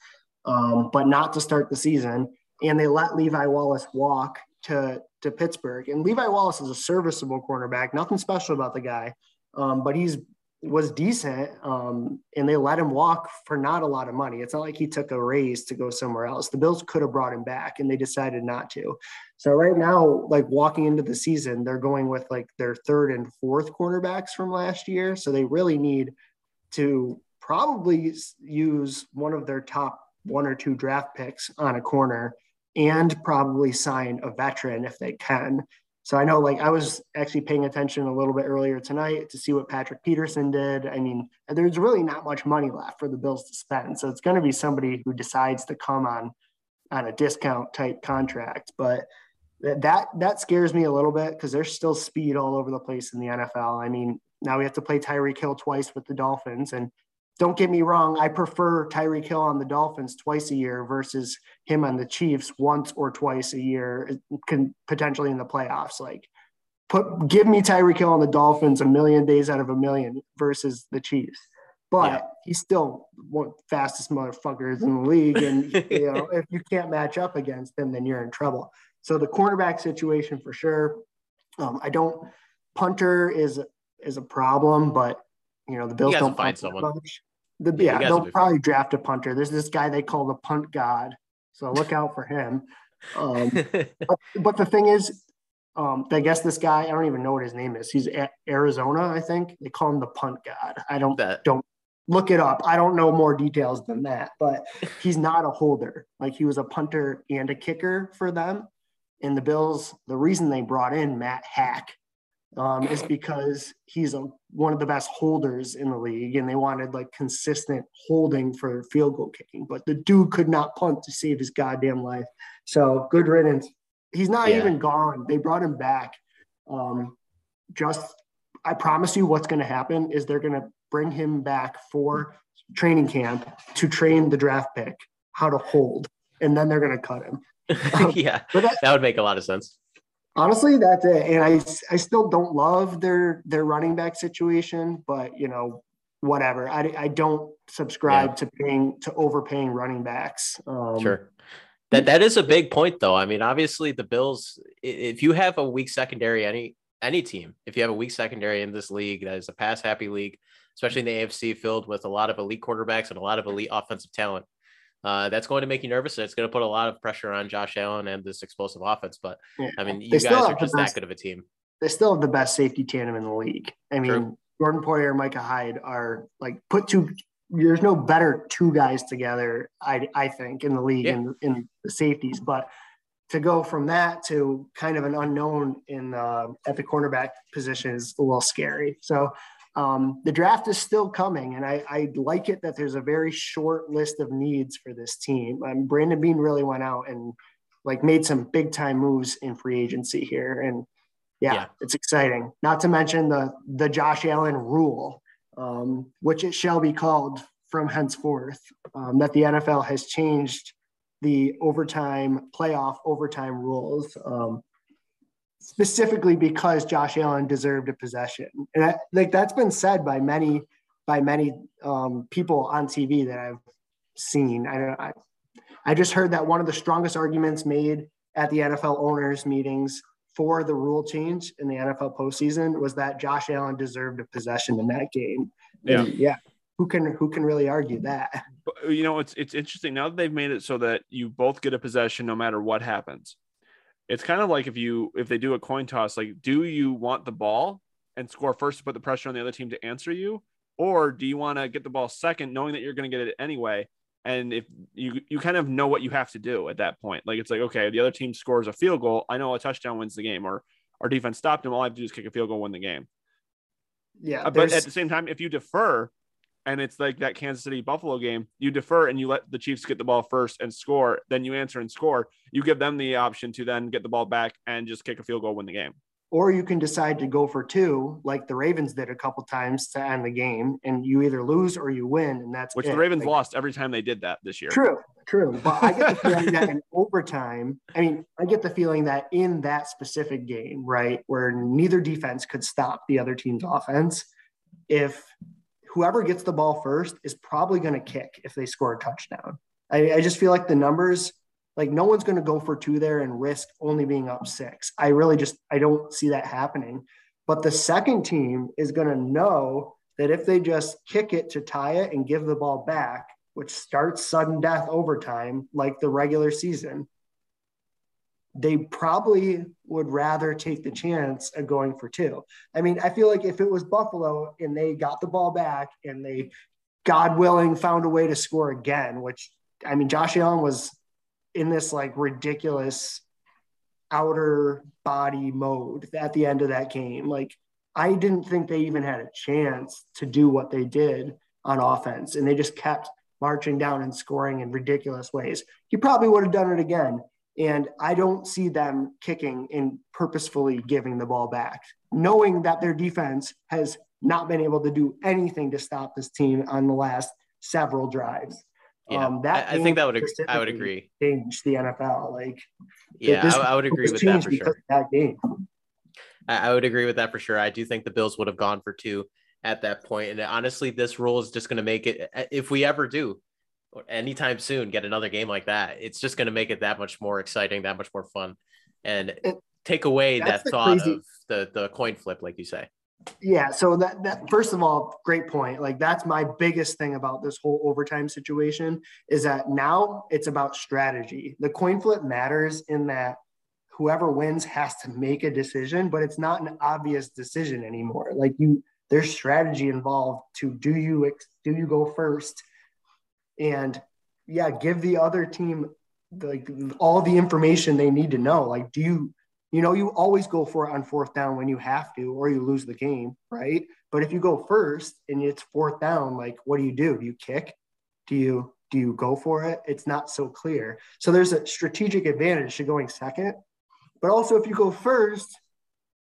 um, but not to start the season. And they let Levi Wallace walk to to Pittsburgh. And Levi Wallace is a serviceable cornerback, nothing special about the guy, um, but he's was decent um, and they let him walk for not a lot of money. It's not like he took a raise to go somewhere else. The Bills could have brought him back and they decided not to. So right now, like walking into the season, they're going with like their third and fourth cornerbacks from last year. So they really need to probably use one of their top one or two draft picks on a corner and probably sign a veteran if they can so I know, like, I was actually paying attention a little bit earlier tonight to see what Patrick Peterson did. I mean, there's really not much money left for the Bills to spend, so it's going to be somebody who decides to come on on a discount type contract. But that that scares me a little bit because there's still speed all over the place in the NFL. I mean, now we have to play Tyreek Hill twice with the Dolphins, and don't get me wrong, I prefer Tyreek Hill on the Dolphins twice a year versus him on the Chiefs once or twice a year, uh, can potentially in the playoffs. Like, put give me Tyreek Hill on the Dolphins a million days out of a million versus the Chiefs. But yeah. he's still one of the fastest motherfuckers in the league, and (laughs) you know if you can't match up against him, then you're in trouble. So the cornerback situation for sure. Um, I don't. Punter is is a problem, but you know the Bills don't find someone. Much. The, yeah, yeah they'll probably fun. draft a punter. There's this guy they call the punt god, so look out for him. Um, (laughs) but, but, the thing is, um, I guess this guy I don't even know what his name is. He's at Arizona, I think. They call him the punt god. I don't that. don't look it up. I don't know more details than that, but he's not a holder. Like he was a punter and a kicker for them. And the Bills, the reason they brought in Matt Haack um, is because he's a, one of the best holders in the league, and they wanted like consistent holding for field goal kicking. But the dude could not punt to save his goddamn life. So good riddance. He's not yeah. even gone. They brought him back. Um, just, I promise you, what's going to happen is they're going to bring him back for training camp to train the draft pick how to hold, and then they're going to cut him. (laughs) Um, yeah, that, that would make a lot of sense. Honestly, that's it. And I, I still don't love their their running back situation, but you know, whatever. I, I don't subscribe yeah. to paying to overpaying running backs. Um, sure. That that is a big point, though. I mean, obviously, the Bills. If you have a weak secondary, any any team, if you have a weak secondary in this league that is a pass happy league, especially in the AFC, filled with a lot of elite quarterbacks and a lot of elite offensive talent, uh, that's going to make you nervous. And it's going to put a lot of pressure on Josh Allen and this explosive offense. But yeah. I mean, you guys are just best, that good of a team. They still have the best safety tandem in the league. I mean, True. Jordan Poyer and Micah Hyde are like put two. There's no better two guys together, I, I think, in the league yeah. in, in the safeties. But to go from that to kind of an unknown in uh, at the cornerback position is a little scary. So um, the draft is still coming, and I, I, like it that there's a very short list of needs for this team. Um, Brandon Beane really went out and like made some big time moves in free agency here, and yeah, yeah. it's exciting. Not to mention the the Josh Allen rule, um, which it shall be called from henceforth, um, that the NFL has changed the overtime playoff overtime rules. Um, specifically because Josh Allen deserved a possession. And I, like that's been said by many by many um, people on TV that I've seen. I, I I just heard that one of the strongest arguments made at the NFL owners meetings for the rule change in the NFL postseason was that Josh Allen deserved a possession in that game. Yeah, and yeah. Who can who can really argue that? You know, it's it's interesting now that they've made it so that you both get a possession no matter what happens it's kind of like if you if they do a coin toss like do you want the ball and score first to put the pressure on the other team to answer you? Or do you want to get the ball second knowing that you're going to get it anyway? And if you you kind of know what you have to do at that point. Like it's like okay the other team scores a field goal. I know a touchdown wins the game or our defense stopped him all i have to do is kick a field goal win the game. Yeah uh, but at the same time if you defer and it's like that Kansas City Buffalo game, you defer and you let the Chiefs get the ball first and score, then you answer and score. You give them the option to then get the ball back and just kick a field goal, win the game. Or you can decide to go for two, like the Ravens did a couple times to end the game, and you either lose or you win, and that's which it. the Ravens like, lost every time they did that this year. True, true. But I get the (laughs) feeling that in overtime, I mean, I get the feeling that in that specific game, right, where neither defense could stop the other team's offense, if whoever gets the ball first is probably going to kick if they score a touchdown. I, I just feel like the numbers, like no one's going to go for two there and risk only being up six. I really just I don't see that happening. But the second team is going to know that if they just kick it to tie it and give the ball back, which starts sudden death overtime like the regular season, they probably would rather take the chance of going for two. I mean, I feel like if it was Buffalo and they got the ball back and they, God willing, found a way to score again, which I mean, Josh Allen was in this like ridiculous outer body mode at the end of that game. Like, I didn't think they even had a chance to do what they did on offense, and they just kept marching down and scoring in ridiculous ways. He probably would have done it again and I don't see them kicking and purposefully giving the ball back, knowing that their defense has not been able to do anything to stop this team on the last several drives. Yeah, um, that I, I think that would I would agree. Change the NFL, like yeah, I, I, would agree with that for sure. That game, I, I would agree with that for sure. I do think the Bills would have gone for two at that point, and honestly, this rule is just going to make it if we ever do anytime soon get another game like that, it's just going to make it that much more exciting, that much more fun, and take away that thought crazy... of the the coin flip, like you say. Yeah. So that that first of all, great point. Like that's my biggest thing about this whole overtime situation is that now it's about strategy. The coin flip matters in that whoever wins has to make a decision, but it's not an obvious decision anymore. Like you, there's strategy involved to do you do you go first and yeah, give the other team like all the information they need to know. Like, do you, you know, you always go for it on fourth down when you have to, or you lose the game, right? But if you go first and it's fourth down, like, what do you do? Do you kick? Do you do you go for it? It's not so clear. So there's a strategic advantage to going second. But also, if you go first,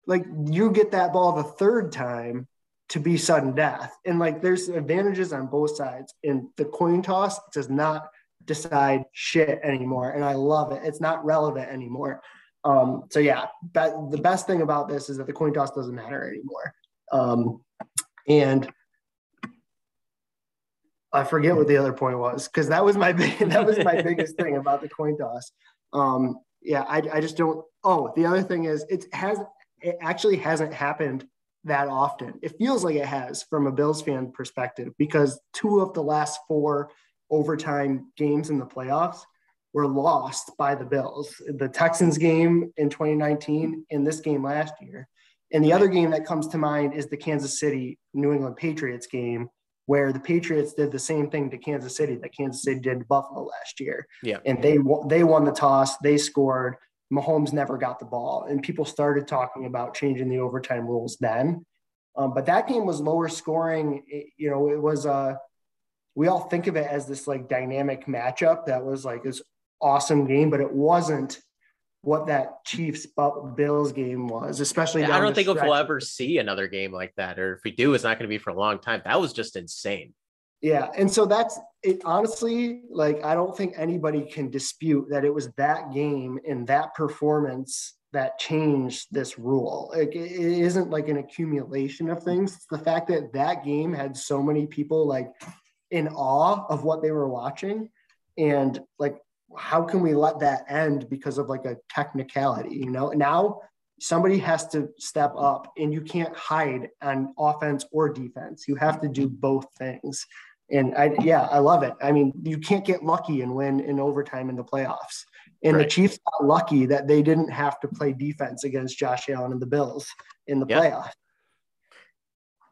like you get that ball the third time, to be sudden death. And like there's advantages on both sides. And the coin toss does not decide shit anymore. And I love it. It's not relevant anymore. Um, so yeah, but the best thing about this is that the coin toss doesn't matter anymore. Um, and I forget what the other point was because that was my (laughs) big, that was my biggest thing about the coin toss. Um, yeah, I, I just don't. Oh, the other thing is it has it actually hasn't happened that often. It feels like it has from a Bills fan perspective because two of the last four overtime games in the playoffs were lost by the Bills. The Texans game in 2019 and this game last year. And the other game that comes to mind is the Kansas City New England Patriots game where the Patriots did the same thing to Kansas City that Kansas City did to Buffalo last year. Yeah. And they they won the toss, they scored. Mahomes never got the ball, and people started talking about changing the overtime rules then. Um, but that game was lower scoring. It, you know, it was uh we all think of it as this like dynamic matchup that was like this awesome game, but it wasn't what that Chiefs Bills game was, especially. I don't think if we'll ever see another game like that, or if we do, it's not going to be for a long time. That was just insane. Yeah, and so that's it. Honestly, like I don't think anybody can dispute that it was that game and that performance that changed this rule. Like it isn't like an accumulation of things. It's the fact that that game had so many people like in awe of what they were watching, and like how can we let that end because of like a technicality you know now somebody has to step up and you can't hide on offense or defense you have to do both things and i yeah i love it i mean you can't get lucky and win in overtime in the playoffs and right. the chiefs got lucky that they didn't have to play defense against josh allen and the bills in the yep. playoffs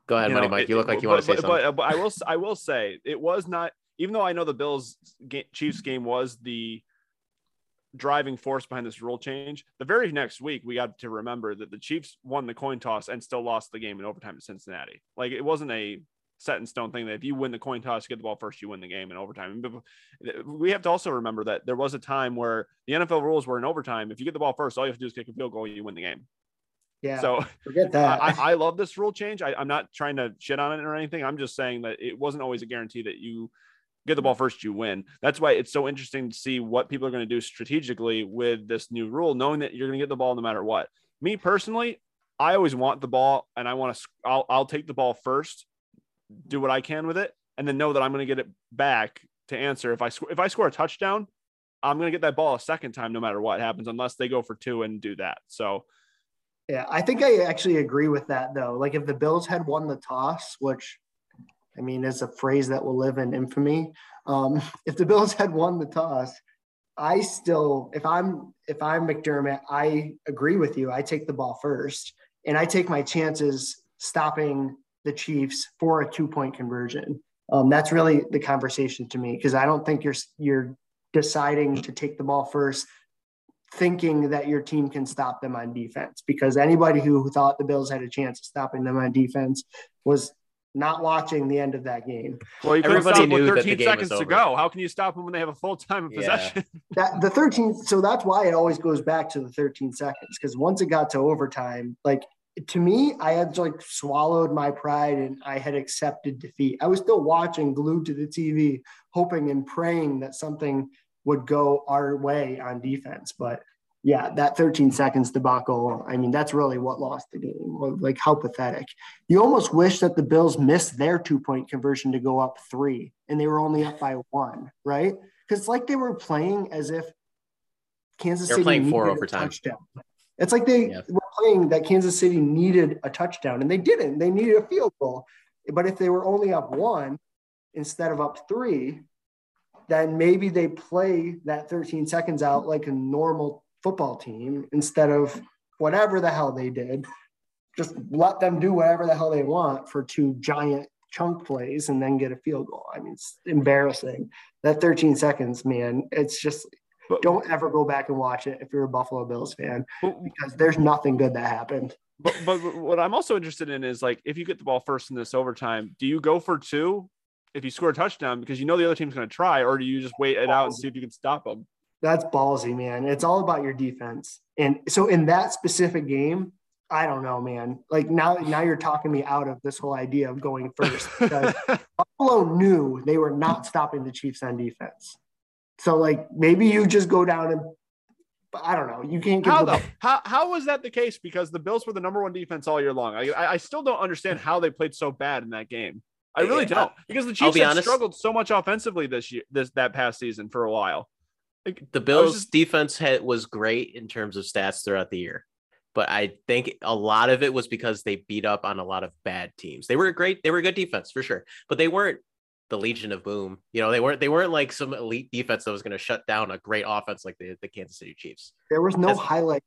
go ahead you money know, mike you look like you want to say but, something but, but i will i will say it was not even though I know the Bills Chiefs game was the driving force behind this rule change, the very next week we got to remember that the Chiefs won the coin toss and still lost the game in overtime to Cincinnati. Like it wasn't a set in stone thing that if you win the coin toss, you get the ball first, you win the game in overtime. We have to also remember that there was a time where the NFL rules were in overtime. If you get the ball first, all you have to do is kick a field goal, you win the game. Yeah. So forget that. I, I, love this rule change. I, I'm not trying to shit on it or anything. I'm just saying that it wasn't always a guarantee that you get the ball first, you win. That's why it's so interesting to see what people are going to do strategically with this new rule, knowing that you're going to get the ball no matter what. Me personally, I always want the ball and I want to, I'll, I'll take the ball first, do what I can with it, and then know that I'm going to get it back to answer. If I score, if I score a touchdown, I'm going to get that ball a second time, no matter what happens, unless they go for two and do that. So, yeah, I think I actually agree with that though. Like if the Bills had won the toss, which I mean, is a phrase that will live in infamy. Um, (laughs) if the Bills had won the toss, I still, if I'm if I'm McDermott, I agree with you. I take the ball first, and I take my chances stopping the Chiefs for a two point conversion. Um, that's really the conversation to me because I don't think you're you're deciding to take the ball first, thinking that your team can stop them on defense. Because anybody who thought the Bills had a chance of stopping them on defense was not watching the end of that game. Well, you everybody knew 13 seconds to go. How can you stop them when they have a full time of possession? (laughs) that the 13 so that's why it always goes back to the 13 seconds because once it got to overtime, like to me, I had like swallowed my pride and I had accepted defeat. I was still watching glued to the TV, hoping and praying that something would go our way on defense, but yeah, that 13 seconds debacle, I mean, that's really what lost the game. Like, how pathetic. You almost wish that the Bills missed their two point conversion to go up three and they were only up by one, right? Because it's like they were playing as if Kansas They're City playing four overtime. touchdown. It's like they yeah. were playing that Kansas City needed a touchdown and they didn't. They needed a field goal. But if they were only up one instead of up three, then maybe they play that 13 seconds out like a normal football team instead of whatever the hell they did. Just let them do whatever the hell they want for two giant chunk plays and then get a field goal. I mean, it's embarrassing. That 13 seconds, man, it's just but, don't ever go back and watch it if you're a Buffalo Bills fan because there's nothing good that happened. But, but what I'm also interested in is like if you get the ball first in this overtime, do you go for two if you score a touchdown because you know the other team's going to try, or do you just wait it out and see if you can stop them? That's ballsy, man. It's all about your defense. And so in that specific game, I don't know, man. Like now, now you're talking me out of this whole idea of going first (laughs) Buffalo knew they were not stopping the Chiefs on defense. So like maybe you just go down and I don't know. You can't. How though? How how was that the case? Because the Bills were the number one defense all year long. I I still don't understand how they played so bad in that game. I really don't because the Chiefs be had honest, struggled so much offensively this year, this that past season for a while. Like, the Bills' just, defense had, was great in terms of stats throughout the year, but I think a lot of it was because they beat up on a lot of bad teams. They were great, they were a good defense for sure, but they weren't the Legion of Boom. You know, they weren't they weren't like some elite defense that was going to shut down a great offense like the, the Kansas City Chiefs. There was no That's, highlight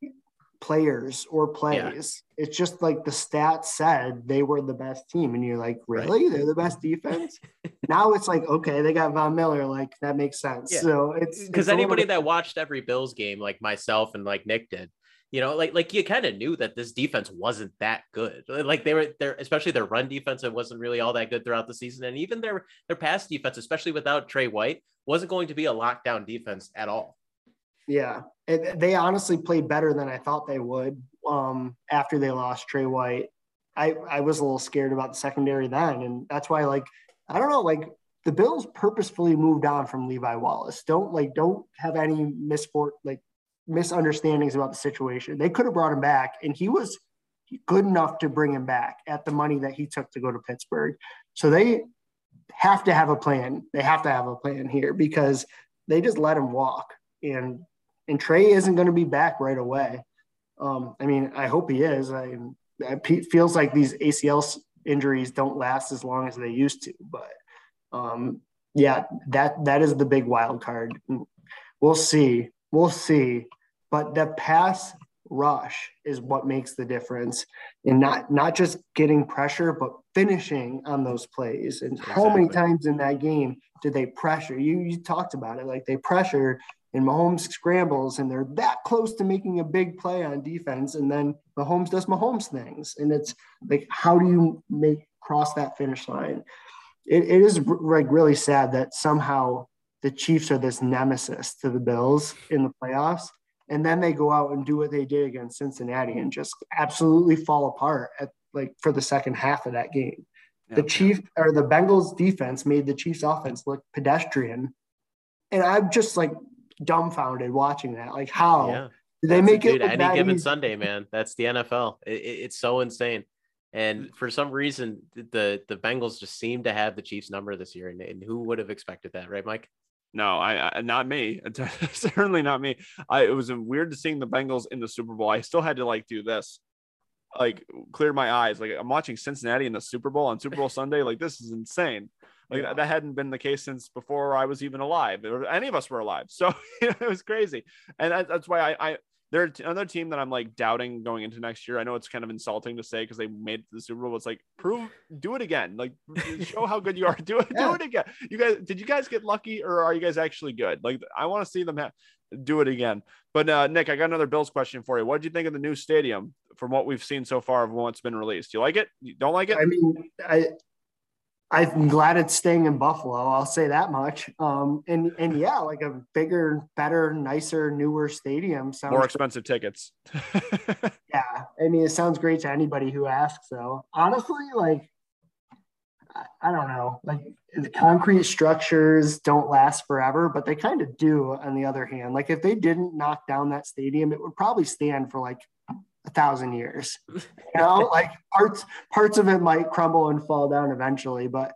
players or plays. Yeah. It's just like the stats said they were the best team, and you're like, really? Right. They're the best defense. (laughs) now it's like, okay, they got Von Miller, like that makes sense. Yeah. So it's because anybody that watched every Bills game, like myself and like Nick did, you know, like like you kind of knew that this defense wasn't that good. Like they were there, especially their run defense, it wasn't really all that good throughout the season, and even their their pass defense, especially without Trey White, wasn't going to be a lockdown defense at all. Yeah, it, they honestly played better than I thought they would. Um, after they lost Trey White, I I was a little scared about the secondary then, and that's why like I don't know, like the Bills purposefully moved on from Levi Wallace. Don't like don't have any misfort like misunderstandings about the situation. They could have brought him back, and he was good enough to bring him back at the money that he took to go to Pittsburgh. So they have to have a plan. They have to have a plan here because they just let him walk, and and Trey isn't going to be back right away. Um, I mean, I hope he is. I, it feels like these ACL injuries don't last as long as they used to, but um, yeah, that that is the big wild card. We'll see. We'll see. But the pass rush is what makes the difference in not not just getting pressure, but finishing on those plays. And exactly. how many times in that game did they pressure? You you talked about it, like they pressured and Mahomes scrambles and they're that close to making a big play on defense, and then Mahomes does Mahomes things, and it's like how do you make cross that finish line? it, it is like really sad that somehow the Chiefs are this nemesis to the Bills in the playoffs. And then they go out and do what they did against Cincinnati and just absolutely fall apart at like for the second half of that game. Yeah. The Chief or the Bengals defense made the Chiefs offense look pedestrian. And I'm just like dumbfounded watching that. Like how yeah. did they make it? any given easy? Sunday, man. That's the NFL. It, it, it's so insane. And for some reason, the the Bengals just seem to have the Chiefs number this year, and, and who would have expected that, right, Mike? No, I, I not me. (laughs) Certainly not me. I it was weird to seeing the Bengals in the Super Bowl. I still had to like do this, like clear my eyes. Like I'm watching Cincinnati in the Super Bowl on Super Bowl (laughs) Sunday. Like this is insane. Like yeah. that hadn't been the case since before I was even alive, or any of us were alive. So (laughs) it was crazy, and that's why I, I they're another team that I'm like doubting going into next year. I know it's kind of insulting to say because they made the Super Bowl. It's like prove, do it again. Like show how good you are. (laughs) Do it, yeah. do it again. You guys, did you guys get lucky or are you guys actually good? Like I want to see them have, do it again. But uh, Nick, I got another Bills question for you. What did you think of the new stadium from what we've seen so far of what's been released? You like it? You don't like it? I mean, I I'm glad it's staying in Buffalo. I'll say that much. Um, and and yeah, like a bigger, better, nicer, newer stadium. Sounds more expensive great. tickets. (laughs) yeah, I mean, it sounds great to anybody who asks. So honestly, like, I don't know, like the concrete structures don't last forever, but they kind of do. On the other hand, like if they didn't knock down that stadium, it would probably stand for like a thousand years. (laughs) You know, like parts parts of it might crumble and fall down eventually, but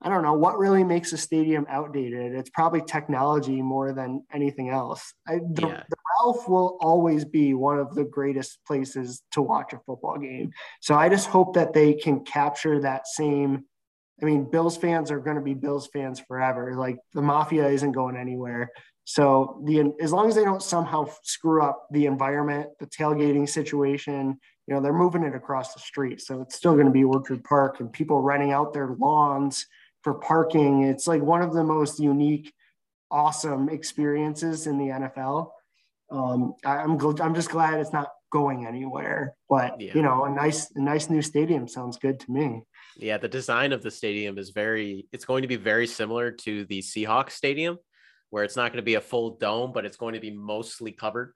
I don't know what really makes a stadium outdated. It's probably technology more than anything else. I, the, yeah. the Ralph will always be one of the greatest places to watch a football game. So I just hope that they can capture that same. I mean, Bills fans are going to be Bills fans forever. Like the mafia isn't going anywhere. So the as long as they don't somehow screw up the environment, the tailgating situation, you know, they're moving it across the street. So it's still going to be Orchard Park and people renting out their lawns for parking. It's like one of the most unique, awesome experiences in the NFL. Um, I'm gl- I'm just glad it's not going anywhere. But yeah. you know, a nice a nice new stadium sounds good to me. Yeah, the design of the stadium is very. It's going to be very similar to the Seahawks stadium where it's not going to be a full dome, but it's going to be mostly covered.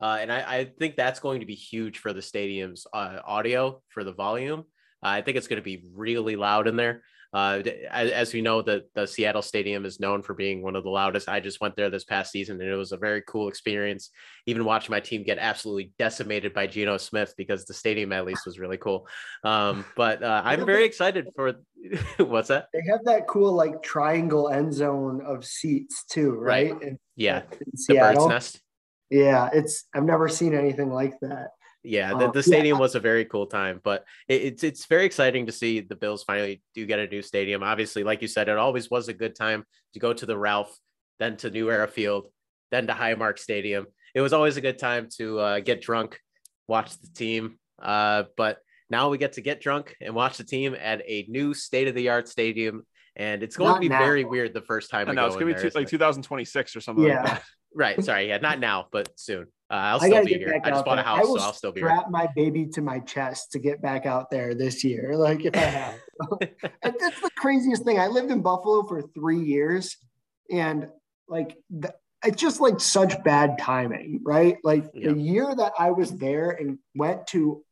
Uh, and I, I, think that's going to be huge for the stadium's uh, audio for the volume. Uh, I think it's going to be really loud in there. Uh, as, as, we know, the, the Seattle Stadium is known for being one of the loudest. I just went there this past season and it was a very cool experience. Even watching my team get absolutely decimated by Geno Smith because the stadium at least was really cool. Um, but uh, I'm very excited for (laughs) what's that? They have that cool like triangle end zone of seats too, right? right. yeah, the bird's nest. Yeah, it's I've never seen anything like that yeah, the, uh, the stadium yeah. was a very cool time, but it, it's it's very exciting to see the Bills finally do get a new stadium. Obviously, like you said, it always was a good time to go to the Ralph, then to New Era Field, then to Highmark Stadium. It was always a good time to uh, get drunk, watch the team. Uh, but now we get to get drunk and watch the team at a new state of the art stadium, and it's going not to be now. very weird the first time. I know it's going to be like 2026 or something. Yeah. Like (laughs) right. (laughs) Sorry. Yeah. Not now, but soon. Uh, I'll still be here. I just bought there. a house, so I'll still be strap here. my baby to my chest to get back out there this year. (laughs) Like if I have. (laughs) that's the craziest thing. I lived in Buffalo for three years, and like the, it's just like such bad timing, right? Like yeah. the year that I was there and went to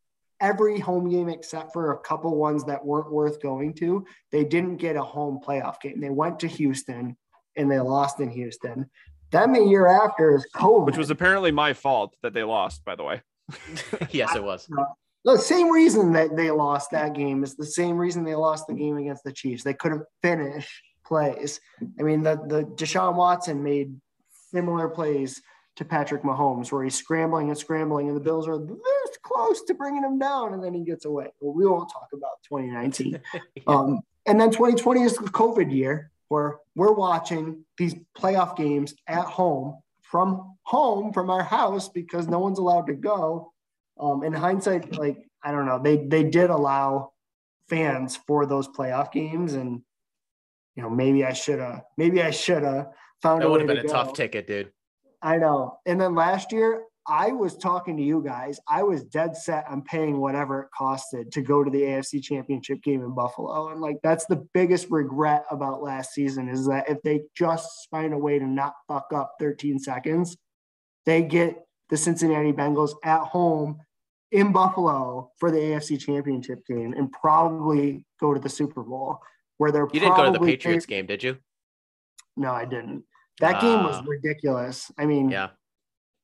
every home game except for a couple ones that weren't worth going to, they didn't get a home playoff game. They went to Houston and they lost in Houston. Then the year after is COVID, which was apparently my fault that they lost. By the way, (laughs) yes, it was. The same reason that they lost that game is the same reason they lost the game against the Chiefs. They couldn't finish plays. I mean, the the Deshaun Watson made similar plays to Patrick Mahomes, where he's scrambling and scrambling, and the Bills are this close to bringing him down, and then he gets away. Well, we won't talk about 2019. yeah. (laughs) um, and then 2020 is the COVID year, where we're watching these playoff games at home from home from our house because no one's allowed to go. Um, in hindsight, like I don't know, they they did allow fans for those playoff games, and you know maybe I should have maybe I should have found. That would have been a go. tough ticket, dude. I know. And then last year, I was talking to you guys. I was dead set on paying whatever it costed to go to the AFC Championship game in Buffalo. And like that's the biggest regret about last season is that if they just find a way to not fuck up 13 seconds, they get the Cincinnati Bengals at home in Buffalo for the AFC Championship game and probably go to the Super Bowl where they're You didn't go to the Patriots game, did you? No, I didn't. That uh, game was ah. ridiculous. I mean, yeah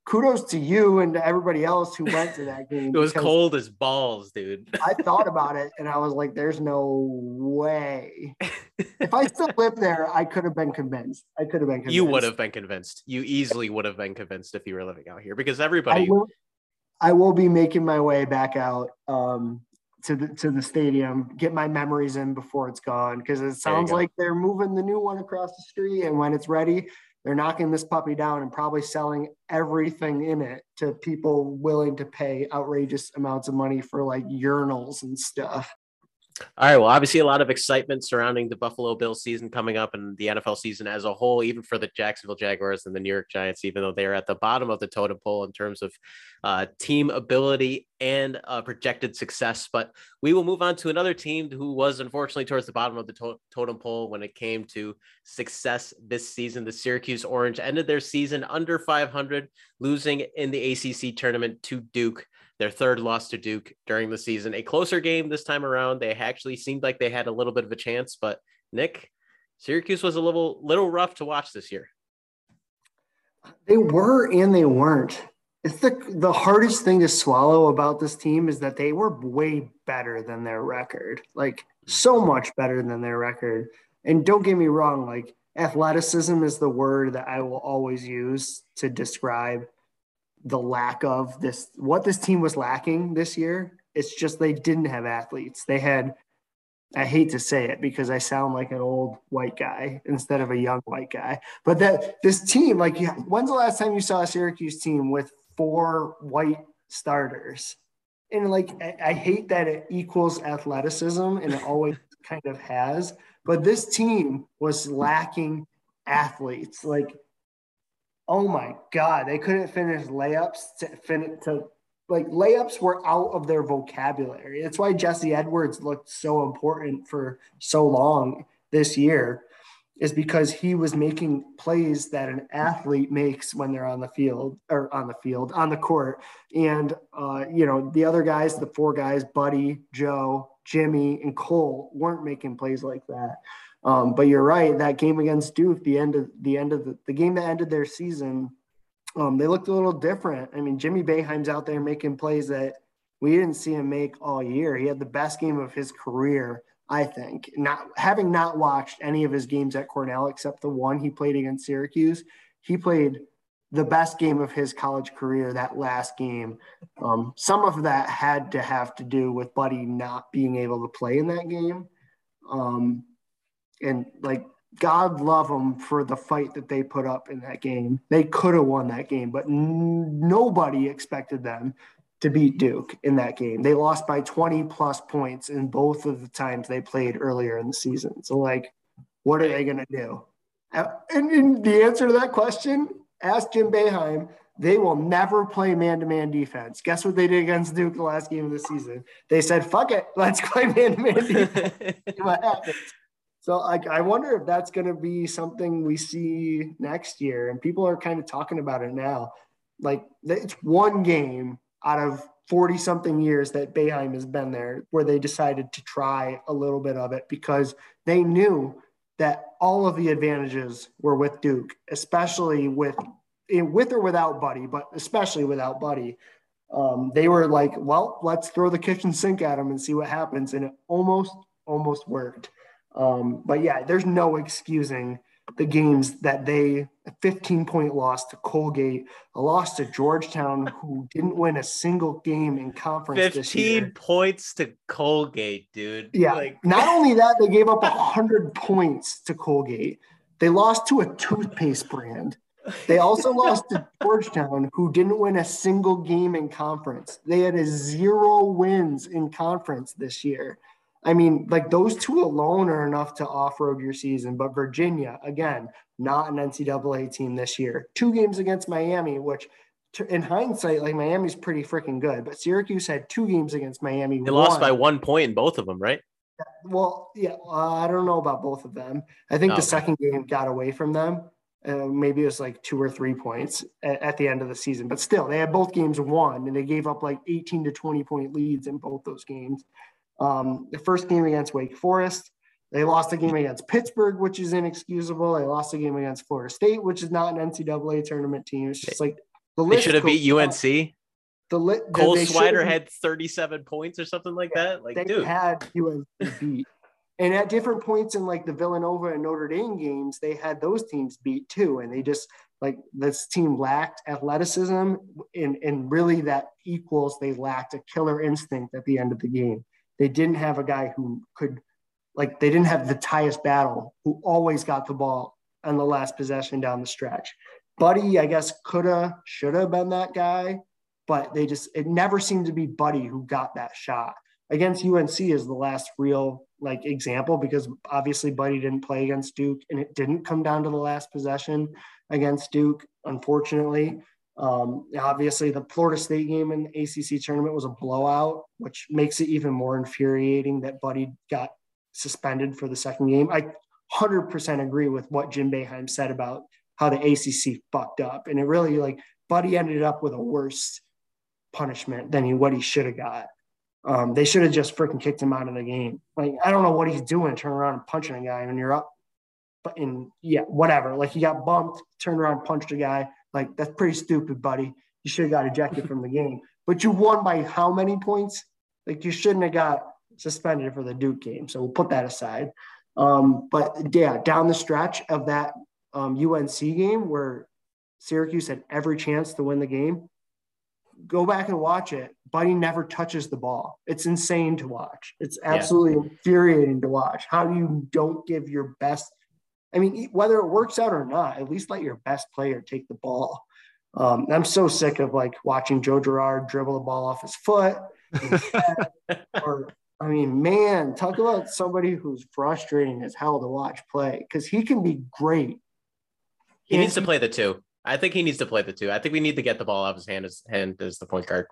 kudos to you and to everybody else who went to that (laughs) game. it was cold as balls, dude. I thought (laughs) about it and I was like, there's no way. if I still (laughs) lived there, I could have been convinced. I could have been convinced. You would have been convinced. You easily would have been convinced if you were living out here because everybody. I will, I will be making my way back out um, to the to the stadium, get my memories in before it's gone because it sounds like they're moving the new one across the street, and when it's ready, they're knocking this puppy down and probably selling everything in it to people willing to pay outrageous amounts of money for like urinals and stuff. All right. Well, obviously, a lot of excitement surrounding the Buffalo Bills season coming up and the NFL season as a whole, even for the Jacksonville Jaguars and the New York Giants, even though they're at the bottom of the totem pole in terms of uh, team ability and uh, projected success. But we will move on to another team who was unfortunately towards the bottom of the to- totem pole when it came to success this season. The Syracuse Orange ended their season under 500, losing in the ACC tournament to Duke their third loss to Duke during the season. A closer game this time around. They actually seemed like they had a little bit of a chance, but Nick, Syracuse was a little little rough to watch this year. They were and they weren't. It's the the hardest thing to swallow about this team is that they were way better than their record. Like so much better than their record. And don't get me wrong, like athleticism is the word that I will always use to describe the lack of this what this team was lacking this year. It's just they didn't have athletes. They had I hate to say it because I sound like an old white guy instead of a young white guy. But that this team, like, when's the last time you saw a Syracuse team with four white starters? And like, I, I hate that it equals athleticism, and it always kind of has. But this team was lacking athletes. Like, oh my god, they couldn't finish layups to finish to like layups were out of their vocabulary. That's why Jesse Edwards looked so important for so long this year. is because he was making plays that an athlete makes when they're on the field or on the field on the court and uh, you know the other guys the four guys buddy joe jimmy and cole weren't making plays like that um, but you're right that game against duke the end of the end of the, the game that ended their season um, they looked a little different i mean jimmy Boeheim's out there making plays that we didn't see him make all year he had the best game of his career I think. Not having not watched any of his games at Cornell except the one he played against Syracuse, he played the best game of his college career that last game. Um, some of that had to have to do with Buddy not being able to play in that game. Um, and like, God love them for the fight that they put up in that game. They could have won that game, but n- nobody expected them to beat Duke in that game. They lost by 20 plus points in both of the times they played earlier in the season. So, like, what are they going to do? Uh, and, and, the answer to that question, ask Jim Boeheim. They will never play man to man defense. Guess what they did against Duke the last game of the season? They said, fuck it, let's (laughs) play man to man defense. what happens? So like, I wonder if that's going to be something we see next year. And people are kind of talking about it now. Like it's one game out of 40 something years that Boeheim has been there, where they decided to try a little bit of it because they knew that all of the advantages were with Duke, especially with with or without Buddy, but especially without Buddy. Um, they were like, well, let's throw the kitchen sink at them and see what happens. And it almost, almost worked. Um, but yeah, there's no excusing the games that they a 15 point loss to Colgate, a loss to Georgetown, who didn't win a single game in conference. 15 points to Colgate, dude. Yeah. Like... Not only (laughs) that, they gave up 100 points to Colgate. They lost to a toothpaste brand. They also (laughs) lost to Georgetown, who didn't win a single game in conference. They had a zero wins in conference this year. I mean, like those two alone are enough to off road your season. But Virginia, again, not an NCAA team this year. Two games against Miami, which in hindsight, like Miami's pretty freaking good. But Syracuse had two games against Miami. They lost by one point in both of them, right? Well, yeah, uh, I don't know about both of them. I think oh, the okay. second game got away from them. Uh, maybe it was like two or three points at, at, the end of the season, but still, they had both games won, and they gave up like 18 to 20 point leads in both those games. Um, the first game against Wake Forest, they lost a game against Pittsburgh, which is inexcusable. They lost a game against Florida State, which is not an NCAA tournament team. It's just like the they should have beat UNC. The li- Cole Swider had 37 points or something like yeah, that. Like, they dude, had UNC beat. and at different points in like the Villanova and Notre Dame games, they had those teams beat too. And they just like this team lacked athleticism and, and really that equals they lacked a killer instinct at the end of the game. They didn't have a guy who could, like, they didn't have the Tyus Battle who always got the ball on the last possession down the stretch. Buddy, I guess, could have, should have been that guy, but they just, it never seemed to be Buddy who got that shot. Against UNC is the last real like example because obviously Buddy didn't play against Duke and it didn't come down to the last possession against Duke, unfortunately. Um, obviously, the Florida State game in the ACC tournament was a blowout, which makes it even more infuriating that Buddy got suspended for the second game. I 100% agree with what Jim Boeheim said about how the ACC fucked up, and it really like Buddy ended up with a worse punishment than he, what he should have got. Um, they should have just freaking kicked him out of the game. Like I don't know what he's doing, turning around and punching a guy when you're up. But in yeah, whatever. Like he got bumped, turned around, punched a guy like that's pretty stupid, buddy. You should have got ejected from the game. But you won by how many points? Like you shouldn't have got suspended for the Duke game. So we'll put that aside. Um, but yeah, down the stretch of that um, UNC game where Syracuse had every chance to win the game, go back and watch it. Buddy never touches the ball. It's insane to watch. It's absolutely yeah. infuriating to watch. How do you don't give your best I mean, whether it works out or not, at least let your best player take the ball. Um, I'm so sick of like watching Joe Girard dribble the ball off his foot. (laughs) or, I mean, man, talk about somebody who's frustrating as hell to watch play because he can be great. He and needs to play the two. I think he needs to play the two. I think we need to get the ball off his hand as hand as the point guard.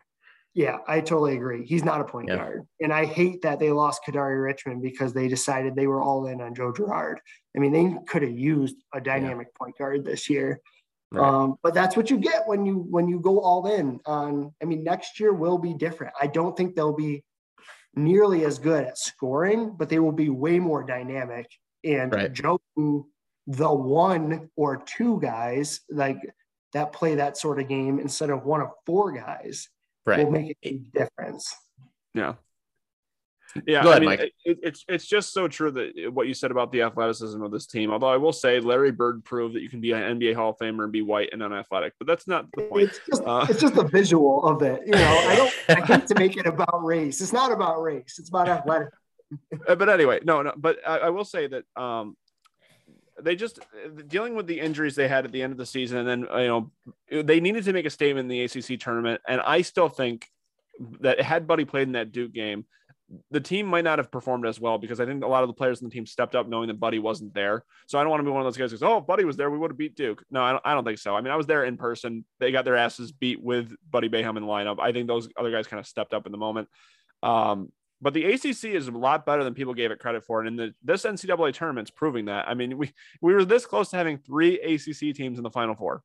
Yeah, I totally agree. He's not a point yeah. guard. And I hate that they lost Kadari Richmond because they decided they were all in on Joe Girard. I mean, they could have used a dynamic yeah. point guard this year. Right. Um, but that's what you get when you when you go all in on I mean, next year will be different. I don't think they'll be nearly as good at scoring, but they will be way more dynamic. And right. Joe the one or two guys like that play that sort of game instead of one of four guys right. will make a difference. Yeah. Yeah, ahead, I mean, it, it's it's just so true that what you said about the athleticism of this team. Although I will say, Larry Bird proved that you can be an NBA Hall of Famer and be white and unathletic, but that's not the point. It's just, uh, it's just the visual of it. You know, I don't. I (laughs) hate to make it about race. It's not about race. It's about athletic. Uh, but anyway, no, no. But I, I will say that um, they just dealing with the injuries they had at the end of the season, and then you know they needed to make a statement in the ACC tournament. And I still think that had Buddy played in that Duke game, the team might not have performed as well because I think a lot of the players in the team stepped up knowing that Buddy wasn't there. So I don't want to be one of those guys who goes, "Oh, Buddy was there, we would have beat Duke." No, I don't, I don't think so. I mean, I was there in person. They got their asses beat with Buddy Boeheim in the lineup. I think those other guys kind of stepped up in the moment. Um, but the ACC is a lot better than people gave it credit for, and in the this NCAA tournament's proving that. I mean, we we were this close to having three ACC teams in the Final Four.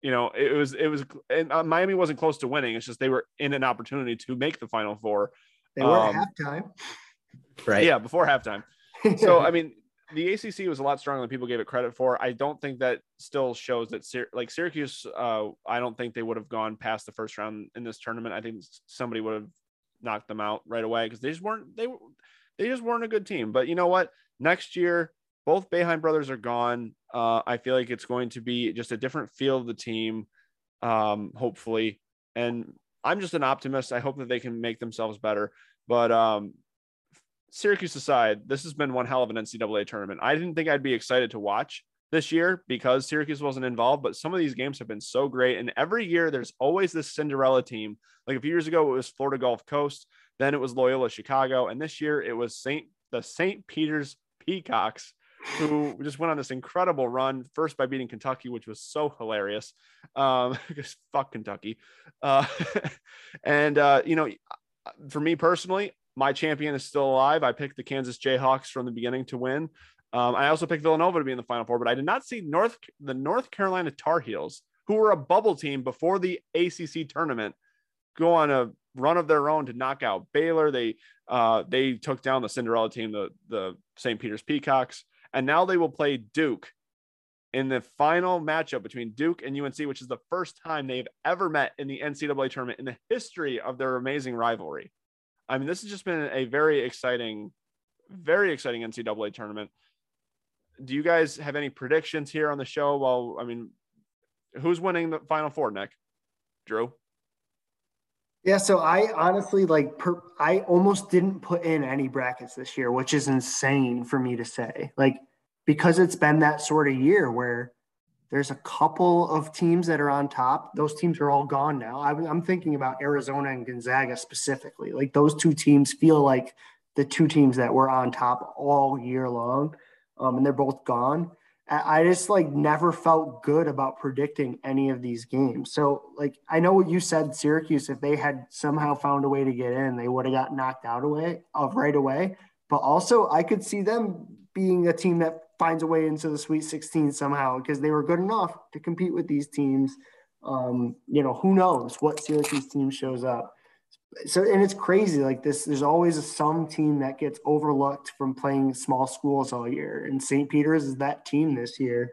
You know, it was it was and uh, Miami wasn't close to winning. It's just they were in an opportunity to make the Final Four. They were um, at halftime, right? Yeah, before halftime. (laughs) so I mean, the ACC was a lot stronger than people gave it credit for. I don't think that still shows that like Syracuse. Uh, I don't think they would have gone past the first round in this tournament. I think somebody would have knocked them out right away because they just weren't they they just weren't a good team. But you know what? Next year, both Boeheim brothers are gone. Uh, I feel like it's going to be just a different feel of the team, um, hopefully. And I'm just an optimist. I hope that they can make themselves better. But um, Syracuse aside, this has been one hell of an NCAA tournament. I didn't think I'd be excited to watch this year because Syracuse wasn't involved, but some of these games have been so great. And every year there's always this Cinderella team. Like a few years ago, it was Florida Gulf Coast, then it was Loyola Chicago, and this year it was St. the St. Peter's Peacocks, who just went on this incredible run. First by beating Kentucky, which was so hilarious. Um, (laughs) because fuck Kentucky. Uh, (laughs) and uh, you know, for me personally, my champion is still alive. I picked the Kansas Jayhawks from the beginning to win. Um, I also picked Villanova to be in the Final Four, but I did not see North the North Carolina Tar Heels, who were a bubble team before the ACC tournament, go on a run of their own to knock out Baylor. They uh, they took down the Cinderella team, the the St. Peter's Peacocks, and now they will play Duke in the final matchup between Duke and UNC, which is the first time they've ever met in the NCAA tournament in the history of their amazing rivalry. I mean, this has just been a very exciting, very exciting NCAA tournament do you guys have any predictions here on the show? Well, I mean, who's winning the final four, Nick? Drew? Yeah, so I honestly like per, I almost didn't put in any brackets this year, which is insane for me to say. Like because it's been that sort of year where there's a couple of teams that are on top. Those teams are all gone now. I'm, I'm thinking about Arizona and Gonzaga specifically. Like those two teams feel like the two teams that were on top all year long um, and they're both gone. I just like never felt good about predicting any of these games. So like I know what you said, Syracuse, if they had somehow found a way to get in, they would have got knocked out away of right away. But also I could see them being a team that finds a way into the Sweet 16 somehow because they were good enough to compete with these teams. Um, you know, who knows what Syracuse team shows up so and it's crazy like this there's always some team that gets overlooked from playing small schools all year and st peter's is that team this year.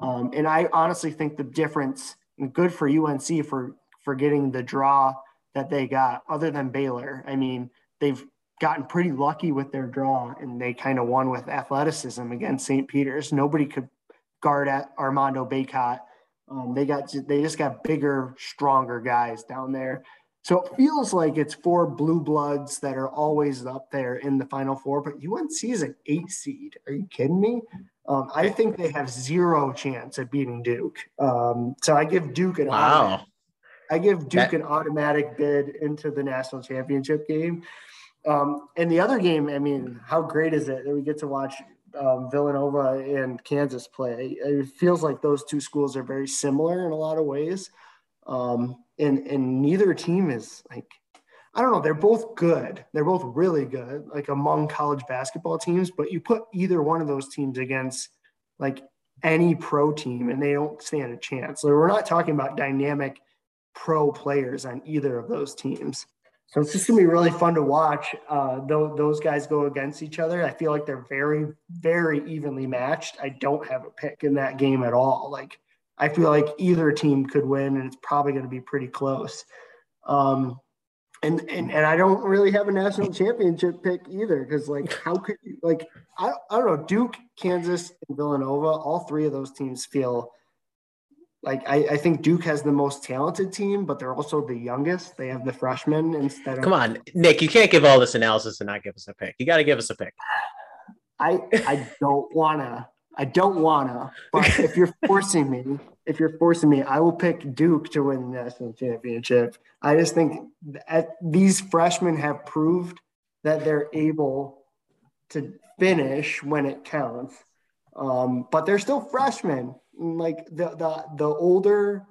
Um, and i honestly think the difference good for unc for for getting the draw that they got other than baylor. I mean they've gotten pretty lucky with their draw and they kind of won with athleticism against st peter's. Nobody could guard at armando bacot. Um, they got they just got bigger stronger guys down there so it feels like it's four blue bloods that are always up there in the final four, but UNC is an eight seed. Are you kidding me? Um, I think they have zero chance at beating Duke. Um, so I give Duke an wow. Automatic, I give Duke that- an automatic bid into the national championship game. Um, and the other game, I mean, how great is it that we get to watch um, Villanova and Kansas play? It feels like those two schools are very similar in a lot of ways. Um, and and neither team is like I don't know, they're both good. They're both really good, like among college basketball teams, but you put either one of those teams against like any pro team and they don't stand a chance. So we're not talking about dynamic pro players on either of those teams. So it's just gonna be really fun to watch uh, those guys go against each other. I feel like they're very, very evenly matched. I don't have a pick in that game at all. Like I feel like either team could win, and it's probably going to be pretty close. Um, and, and and I don't really have a national championship pick either because like how could you like I, I don't know Duke, Kansas, and Villanova, all three of those teams feel like I, I think Duke has the most talented team, but they're also the youngest. They have the freshmen instead of Come on, Nick, you can't give all this analysis and not give us a pick. You got to give us a pick. I I don't wanna. I don't wanna, but (laughs) if you're forcing me, if you're forcing me, I will pick Duke to win the national championship. I just think that these freshmen have proved that they're able to finish when it counts. Um, but they're still freshmen. Like the the the older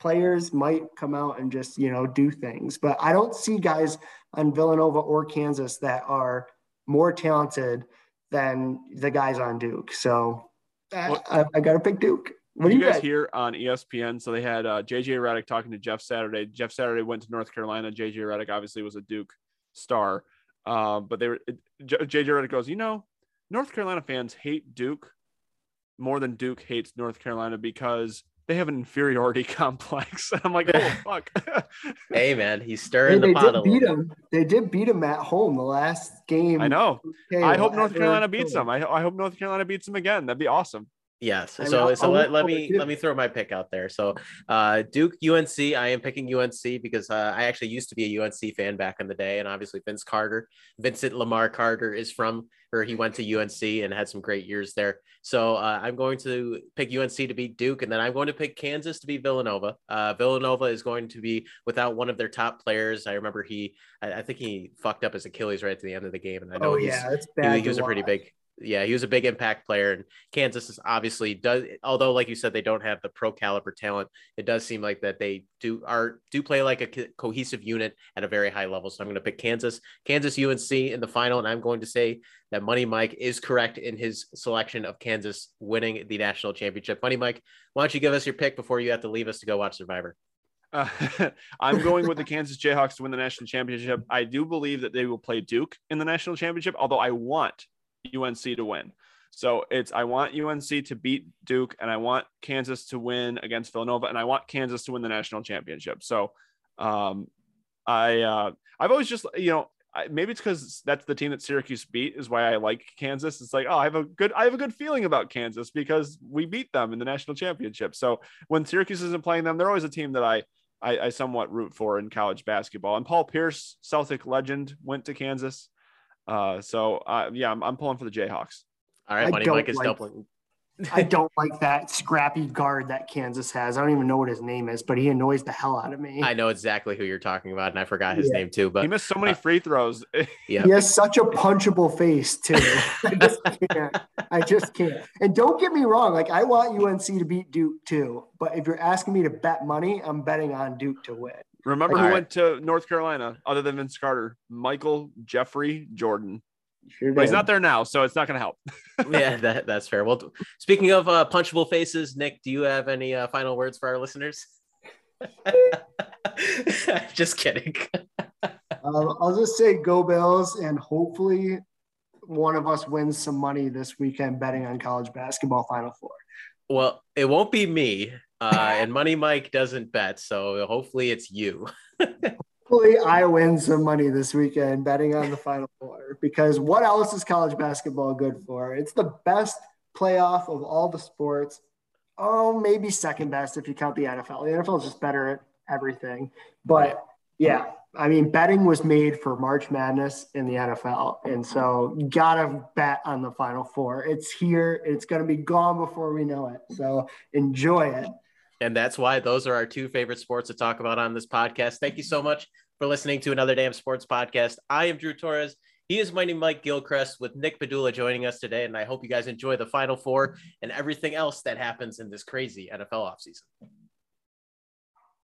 players might come out and just you know do things, but I don't see guys on Villanova or Kansas that are more talented than the guys on Duke. So I, I, I got to pick Duke. What do you, guys, guys hear on ESPN? So they had uh, JJ Redick talking to Jeff Saturday. Jeff Saturday went to North Carolina. JJ Redick obviously was a Duke star, uh, but they were JJ Redick goes, you know, North Carolina fans hate Duke more than Duke hates North Carolina because they have an inferiority (laughs) complex. (laughs) I'm like, oh (laughs) fuck. hey man, he's stirring hey, the pot. Did beat him. They did beat him at home the last game. I know. I hope North Carolina beats them. I, I hope North Carolina beats them again. That'd be awesome. Yes. I mean, so I'll, so I'll let, let me let me throw my pick out there. So uh, Duke UNC, I am picking UNC because uh, I actually used to be a UNC fan back in the day, and obviously Vince Carter, Vincent Lamar Carter is from or he went to UNC and had some great years there. So uh, I'm going to pick UNC to beat Duke, and then I'm going to pick Kansas to beat Villanova. Uh, Villanova is going to be without one of their top players. I remember he, I, I think he fucked up his Achilles right at the end of the game, and I know oh, yeah, that's bad he, he was a pretty big yeah, he was a big impact player, and Kansas is obviously does. Although, like you said, they don't have the pro caliber talent. It does seem like that they do are do play like a co- cohesive unit at a very high level. So I'm going to pick Kansas, Kansas UNC in the final, and I'm going to say that Money Mike is correct in his selection of Kansas winning the national championship. Money Mike, why don't you give us your pick before you have to leave us to go watch Survivor? Uh, (laughs) I'm going with the Kansas Jayhawks to win the national championship. I do believe that they will play Duke in the national championship, although I want UNC to win. So it's I want UNC to beat Duke and I want Kansas to win against Villanova and I want Kansas to win the national championship. So um, I uh, I've always just you know I, maybe it's because that's the team that Syracuse beat is why I like Kansas. It's like oh I have a good I have a good feeling about Kansas because we beat them in the national championship. So when Syracuse isn't playing them, they're always a team that I I, I somewhat root for in college basketball. And Paul Pierce, Celtic legend, went to Kansas. Uh, so uh, yeah, I'm, I'm pulling for the Jayhawks. All right, Money Mike is like, doubling. I (laughs) don't like that scrappy guard that Kansas has. I don't even know what his name is, but he annoys the hell out of me. I know exactly who you're talking about, and I forgot his yeah. name too. But he missed so many uh, free throws. (laughs) yeah, he has such a punchable face too. (laughs) I just can't. I just can't. And don't get me wrong, like I want UNC to beat Duke too. But if you're asking me to bet money, I'm betting on Duke to win. Remember who right. went to North Carolina other than Vince Carter? Michael Jeffrey Jordan. Sure but he's not there now, so it's not going to help. (laughs) yeah, that, that's fair. Well, speaking of uh, punchable faces, Nick, do you have any uh, final words for our listeners? (laughs) just kidding. (laughs) um, I'll just say go Bills, and hopefully one of us wins some money this weekend betting on college basketball Final Four. Well, it won't be me. Uh, and Money (laughs) Mike doesn't bet, so hopefully it's you. (laughs) hopefully, I win some money this weekend betting on the Final Four because what else is college basketball good for? It's the best playoff of all the sports. Oh, maybe second best if you count the NFL. The NFL is just better at everything. But yeah, I mean, betting was made for March Madness in the NFL. And so you got to bet on the Final Four. It's here, it's going to be gone before we know it. So enjoy it. And that's why those are our two favorite sports to talk about on this podcast. Thank you so much for listening to another damn sports podcast. I am Drew Torres. He is my name, Mike Gilchrist, with Nick Padula joining us today. And I hope you guys enjoy the Final Four and everything else that happens in this crazy NFL offseason.